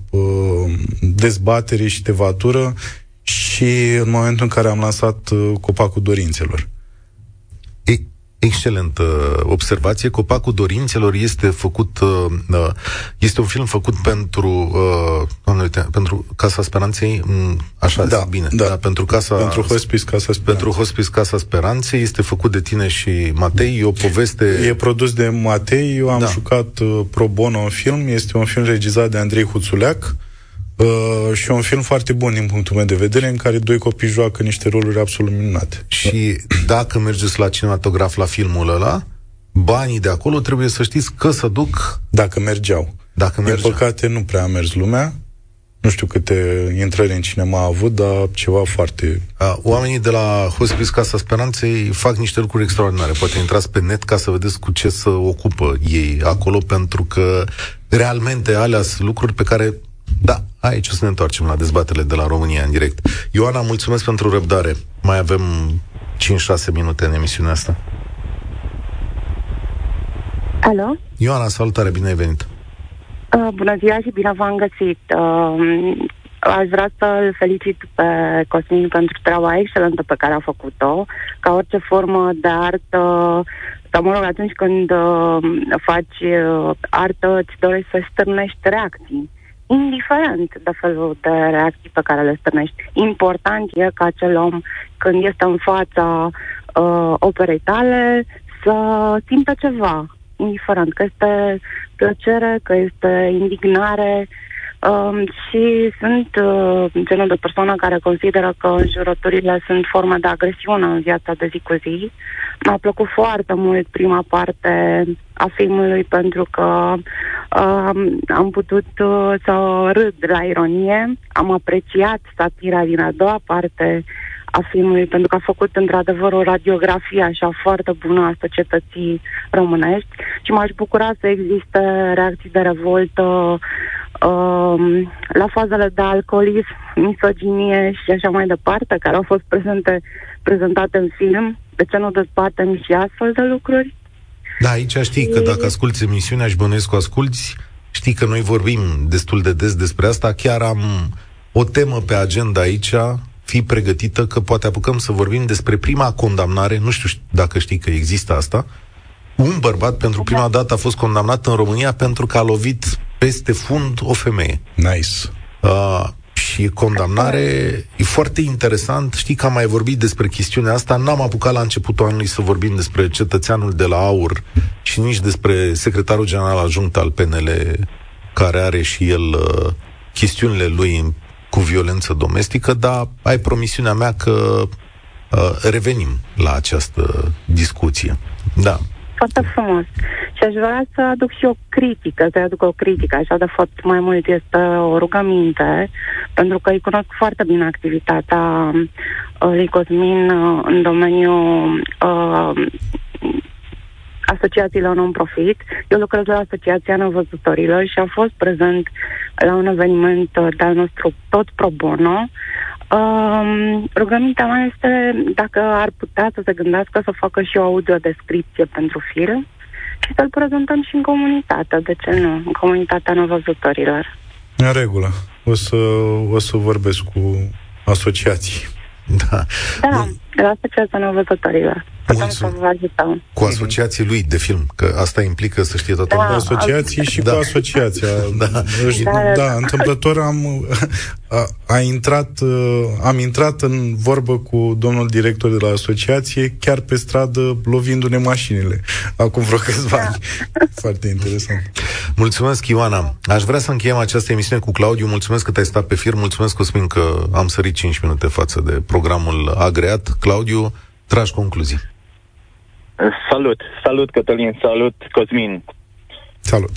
uh, dezbatere și tevatură și în momentul în care am lansat uh, Copacul Dorințelor. Excelentă observație. Copacul Dorințelor este făcut, uh, uh, este un film făcut pentru, uite, pentru Casa Speranței, mm, așa da, bine, da. da. pentru Casa pentru Hospice Casa Speranței. Pentru Hospice Casa Speranței este făcut de tine și Matei, e o poveste E produs de Matei, eu am da. jucat pro bono în film, este un film regizat de Andrei Huțuleac. Uh, și un film foarte bun din punctul meu de vedere, în care doi copii joacă niște roluri absolut minunate. Și dacă mergeți la cinematograf la filmul ăla, banii de acolo trebuie să știți că să duc... Dacă mergeau. Dacă mergeau. Din păcate nu prea a mers lumea. Nu știu câte intrări în cinema a avut, dar ceva foarte... A, oamenii de la Hospice Casa Speranței fac niște lucruri extraordinare. Poate intrați pe net ca să vedeți cu ce să ocupă ei acolo, pentru că realmente alea sunt lucruri pe care Da, aici o să ne întoarcem la dezbaterile de la România în direct. Ioana, mulțumesc pentru răbdare. Mai avem 5-6 minute în emisiunea asta. Alo? Ioana, salutare, bine ai venit! Uh, bună ziua și bine v-am găsit! Uh, aș vrea să-l felicit pe Cosmin pentru treaba excelentă pe care a făcut-o, ca orice formă de artă, sau mă rog, atunci când uh, faci uh, artă, îți dorești să stârnești reacții indiferent de felul de reacții pe care le stârnești. Important e ca acel om, când este în fața uh, operei tale, să simtă ceva, indiferent că este plăcere, că este indignare, Um, și sunt uh, genul de persoană care consideră că înjurăturile sunt forme de agresiune în viața de zi cu zi. Mi-a plăcut foarte mult prima parte a filmului pentru că uh, am putut uh, să râd la ironie, am apreciat satira din a doua parte a filmului, pentru că a făcut într-adevăr o radiografie așa foarte bună a societății românești și m-aș bucura să existe reacții de revoltă uh, la fazele de alcoolism, misoginie și așa mai departe, care au fost prezente, prezentate în film. De ce nu dezbatem și astfel de lucruri? Da, aici știi că dacă asculti emisiunea și bănuiesc că asculti, știi că noi vorbim destul de des despre asta. Chiar am o temă pe agenda aici, fi pregătită că poate apucăm să vorbim despre prima condamnare, nu știu dacă știi că există asta, un bărbat pentru prima dată a fost condamnat în România pentru că a lovit peste fund o femeie. Nice. Uh, și condamnare e foarte interesant. Știi că am mai vorbit despre chestiunea asta. N-am apucat la începutul anului să vorbim despre cetățeanul de la AUR și nici despre secretarul general adjunct al PNL, care are și el uh, chestiunile lui cu violență domestică, dar ai promisiunea mea că uh, revenim la această discuție. Da. Foarte frumos. Și aș vrea să aduc și o critică, să aduc o critică, așa de fapt mai mult este o rugăminte, pentru că îi cunosc foarte bine activitatea uh, lui Cosmin uh, în domeniul uh, asociațiilor non-profit. Eu lucrez la Asociația Nevăzătorilor și am fost prezent la un eveniment de-al nostru tot pro bono. Um, rugămintea mea este dacă ar putea să se gândească să facă și o audiodescripție pentru film și să-l prezentăm și în comunitate, de ce nu, în comunitatea nevăzătorilor. În regulă. O să, o să vorbesc cu asociații. Da. Da, la Asociația Nevăzătorilor. Cu asociații lui de film, că asta implică să știe toată lumea. Da, asociații și da. cu asociația. da. Da, da, da, întâmplător am a, a intrat, am intrat în vorbă cu domnul director de la asociație chiar pe stradă lovindu-ne mașinile acum vreo câțiva da. ani. Foarte interesant. Mulțumesc, Ioana. Aș vrea să încheiem această emisiune cu Claudiu. Mulțumesc că te-ai stat pe fir. Mulțumesc, Cosmin, că am sărit 5 minute față de programul agreat. Claudiu, tragi concluzii. Salut, salut Cătălin, salut Cosmin. Salut.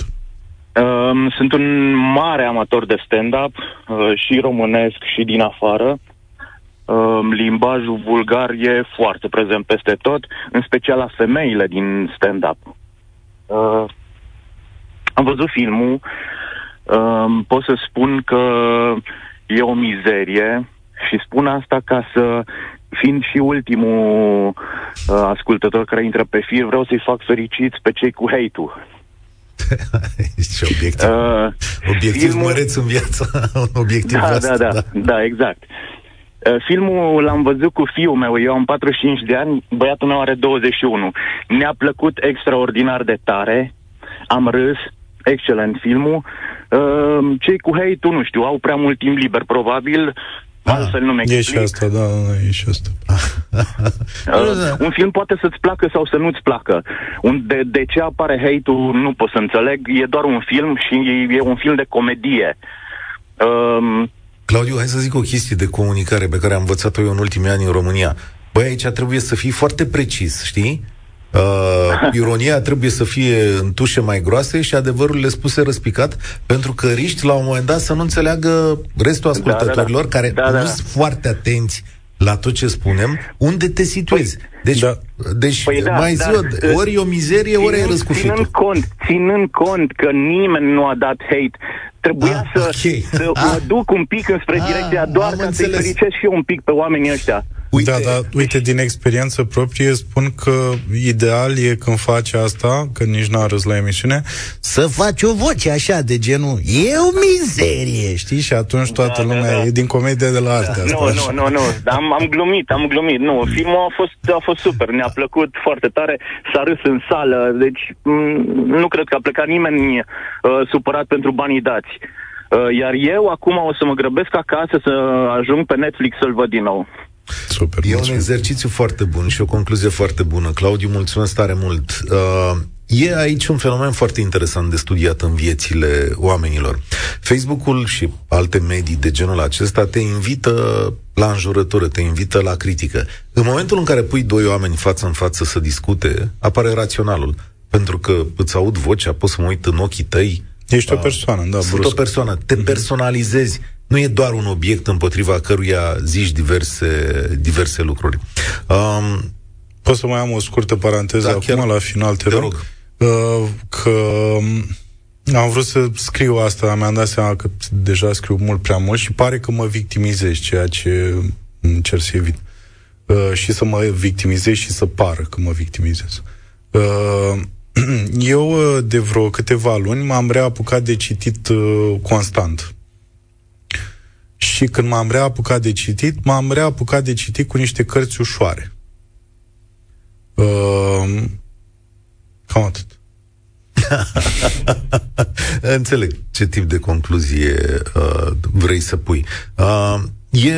Um, sunt un mare amator de stand-up, uh, și românesc și din afară. Um, limbajul vulgar e foarte prezent peste tot, în special la femeile din stand-up. Uh, am văzut filmul, um, pot să spun că e o mizerie și spun asta ca să fiind și ultimul uh, ascultător care intră pe fir, vreau să-i fac fericiți pe cei cu hate-ul. și obiectiv, uh, obiectiv filmul... măreț în viață, un obiectiv da, vast, da, da, da, da, exact. Uh, filmul l-am văzut cu fiul meu, eu am 45 de ani, băiatul meu are 21. Ne-a plăcut extraordinar de tare, am râs, excelent filmul. Uh, cei cu hate nu știu, au prea mult timp liber, probabil, Ah, Altfel nu mi E și asta, da, da, e și asta. uh, un film poate să-ți placă sau să nu-ți placă. Un, de, de ce apare hate-ul nu pot să înțeleg. E doar un film și e, e un film de comedie. Uh, Claudiu, hai să zic o chestie de comunicare pe care am învățat-o eu în ultimii ani în România. Băi, aici trebuie să fii foarte precis, știi? Uh, ironia trebuie să fie în tușe mai groase și adevărurile spuse răspicat, pentru că riști la un moment dat să nu înțeleagă restul ascultătorilor, da, da, da. care da, da. nu sunt foarte atenți la tot ce spunem, unde te situezi. Păi, deci, da. deci păi da, mai zi da, ori e o mizerie, ori e răscufitul. Ținând cont, ținând cont că nimeni nu a dat hate trebuia ah, să, okay. să ah. mă duc un pic înspre ah, direcția doar ca să-i fericesc și eu un pic pe oamenii ăștia. Uite. Da, da, uite, din experiență proprie spun că ideal e când faci asta, că nici n-a râs la emisiune, să faci o voce așa de genul, e o mizerie, știi? Și atunci toată da, da lumea da, da. e din comedie de la arte. Nu, nu, nu, nu, am, am glumit, am glumit. Nu, filmul a fost, a fost super, ne-a plăcut foarte tare, s-a râs în sală, deci m- mm, nu cred că a plecat nimeni uh, supărat pentru banii dați. Uh, iar eu acum o să mă grăbesc acasă să ajung pe Netflix să-l văd din nou. Super, e mulțumesc. un exercițiu foarte bun și o concluzie foarte bună. Claudiu, mulțumesc tare mult. Uh, e aici un fenomen foarte interesant de studiat în viețile oamenilor. Facebook-ul și alte medii de genul acesta te invită la înjurătură, te invită la critică. În momentul în care pui doi oameni față în față să discute, apare raționalul. Pentru că îți aud vocea, poți să mă uit în ochii tăi. Ești o uh, persoană, da, Sunt brusc. o persoană. Te mhm. personalizezi nu e doar un obiect împotriva căruia zici diverse, diverse lucruri. Um, Pot să mai am o scurtă paranteză da, acum, chiar, la final, te, te rog. rog. Uh, că um, am vrut să scriu asta, mi-am dat seama că deja scriu mult prea mult și pare că mă victimizez, ceea ce încerc să evit. Uh, și să mă victimizez și să pară că mă victimizez. Uh, eu, uh, de vreo câteva luni, m-am reapucat de citit uh, constant și când m-am reapucat de citit, m-am reapucat de citit cu niște cărți ușoare. Uh, cam atât. Înțeleg ce tip de concluzie uh, vrei să pui. Uh, e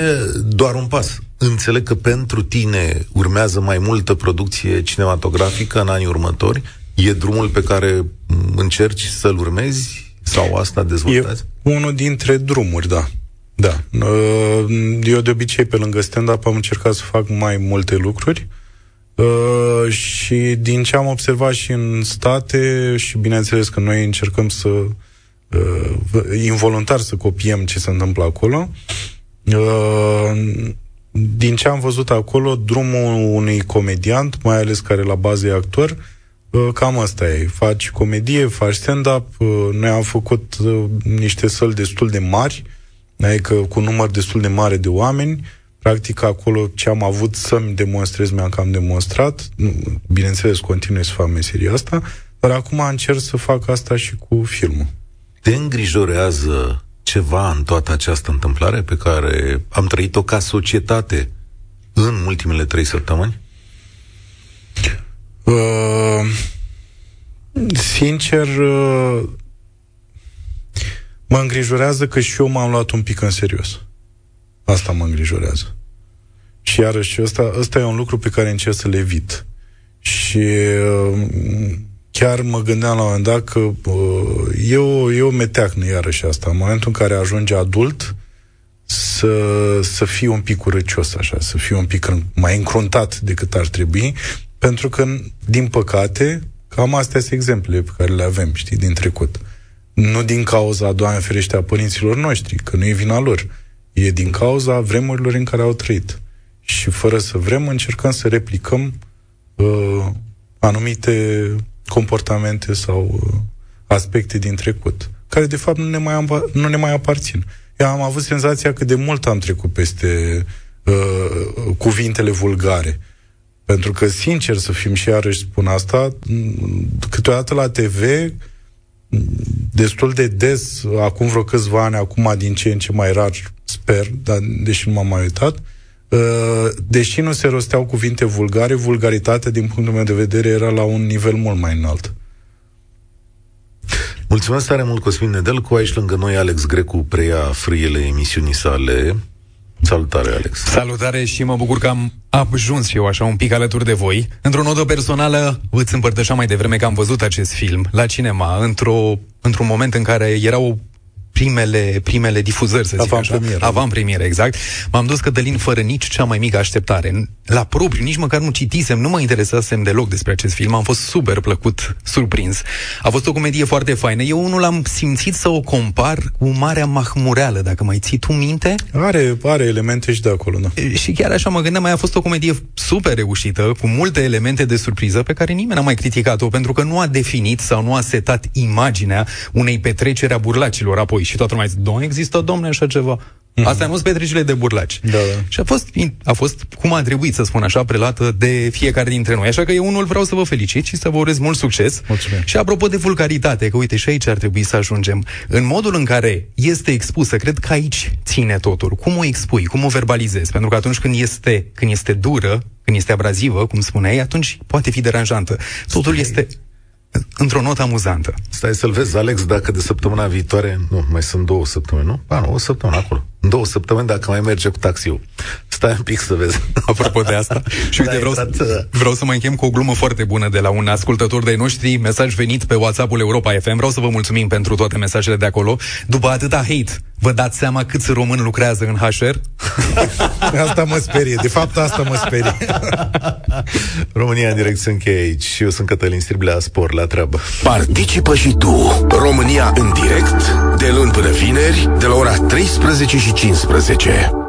doar un pas. Înțeleg că pentru tine urmează mai multă producție cinematografică în anii următori. E drumul pe care încerci să-l urmezi sau asta dezvoltați? E unul dintre drumuri, da. Da. Uh, eu de obicei pe lângă stand-up am încercat să fac mai multe lucruri uh, și din ce am observat și în state și bineînțeles că noi încercăm să uh, involuntar să copiem ce se întâmplă acolo din ce am văzut acolo, drumul unui comediant, mai ales care la bază e actor, cam asta e. Faci comedie, faci stand-up. Noi am făcut niște săli destul de mari, Adică cu un număr destul de mare de oameni, practic acolo ce am avut să-mi demonstrez, mi-am cam demonstrat. Bineînțeles, continui să fac meseria asta, dar acum încerc să fac asta și cu filmul. Te îngrijorează ceva în toată această întâmplare pe care am trăit-o ca societate în ultimele trei săptămâni? Uh, sincer, uh, Mă îngrijorează că și eu m-am luat un pic în serios. Asta mă îngrijorează. Și iarăși, ăsta, ăsta e un lucru pe care încerc să le evit. Și uh, chiar mă gândeam la un moment dat că uh, e, o, e o meteacnă iarăși asta. În momentul în care ajunge adult, să, să fii un pic urăcios, așa, să fii un pic mai încruntat decât ar trebui, pentru că, din păcate, cam astea sunt exemplele pe care le avem, știi, din trecut. Uh, nu din cauza, Doamne ferește, a părinților noștri, că nu e vina lor. E din cauza vremurilor în care au trăit. Și fără să vrem, încercăm să replicăm uh, anumite comportamente sau uh, aspecte din trecut, care de fapt nu ne mai, am, nu ne mai aparțin. Eu am avut senzația că de mult am trecut peste uh, cuvintele vulgare. Pentru că, sincer să fim și iarăși spun asta, câteodată la TV destul de des, acum vreo câțiva ani, acum din ce în ce mai rar, sper, dar deși nu m-am mai uitat, uh, deși nu se rosteau cuvinte vulgare, vulgaritatea, din punctul meu de vedere, era la un nivel mult mai înalt. Mulțumesc tare mult, Cosmin Nedel, cu aici lângă noi Alex Grecu preia frâiele emisiunii sale. Salutare, Alex! Salutare și mă bucur că am ajuns și eu așa un pic alături de voi. Într-o notă personală, îți împărtășeam mai devreme că am văzut acest film la cinema, într-o, într-un moment în care era o primele, primele difuzări, să zic așa. Avant premiere, exact. M-am dus Cătălin fără nici cea mai mică așteptare. La propriu, nici măcar nu citisem, nu mă interesasem deloc despre acest film. Am fost super plăcut surprins. A fost o comedie foarte faină. Eu unul am simțit să o compar cu Marea Mahmureală, dacă mai ții tu minte. Are, are elemente și de acolo, da. Și chiar așa mă gândeam, mai a fost o comedie super reușită, cu multe elemente de surpriză pe care nimeni n-a mai criticat-o, pentru că nu a definit sau nu a setat imaginea unei petreceri a burlacilor apoi voi. Și toată lumea zice, nu există, domne, așa ceva. Mm-hmm. Asta nu sunt petrecile de burlaci. Da, da. Și a fost, a fost, cum a trebuit să spun așa, prelată de fiecare dintre noi. Așa că eu unul vreau să vă felicit și să vă urez mult succes. Mulțumim. Și apropo de vulgaritate, că uite, și aici ar trebui să ajungem. În modul în care este expusă, cred că aici ține totul. Cum o expui, cum o verbalizezi? Pentru că atunci când este, când este dură, când este abrazivă, cum spuneai, atunci poate fi deranjantă. Totul Stai. este într-o notă amuzantă. Stai să-l vezi, Alex, dacă de săptămâna viitoare, nu, mai sunt două săptămâni, nu? Ba, nu, o săptămână acolo. În două săptămâni, dacă mai merge cu taxiul. Stai un pic să vezi. Apropo de asta, și uite, da, vreau, să, uh, vreau să mai închem cu o glumă foarte bună de la un ascultător de noștri, mesaj venit pe WhatsApp-ul Europa FM. Vreau să vă mulțumim pentru toate mesajele de acolo. După atâta hate, vă dați seama câți români lucrează în HR? asta mă sperie. De fapt, asta mă sperie. România în direct se încheie aici și eu sunt Cătălin Striblea Spor la treabă. Participă și tu. România în direct, de luni până vineri, de la ora 13 și 15.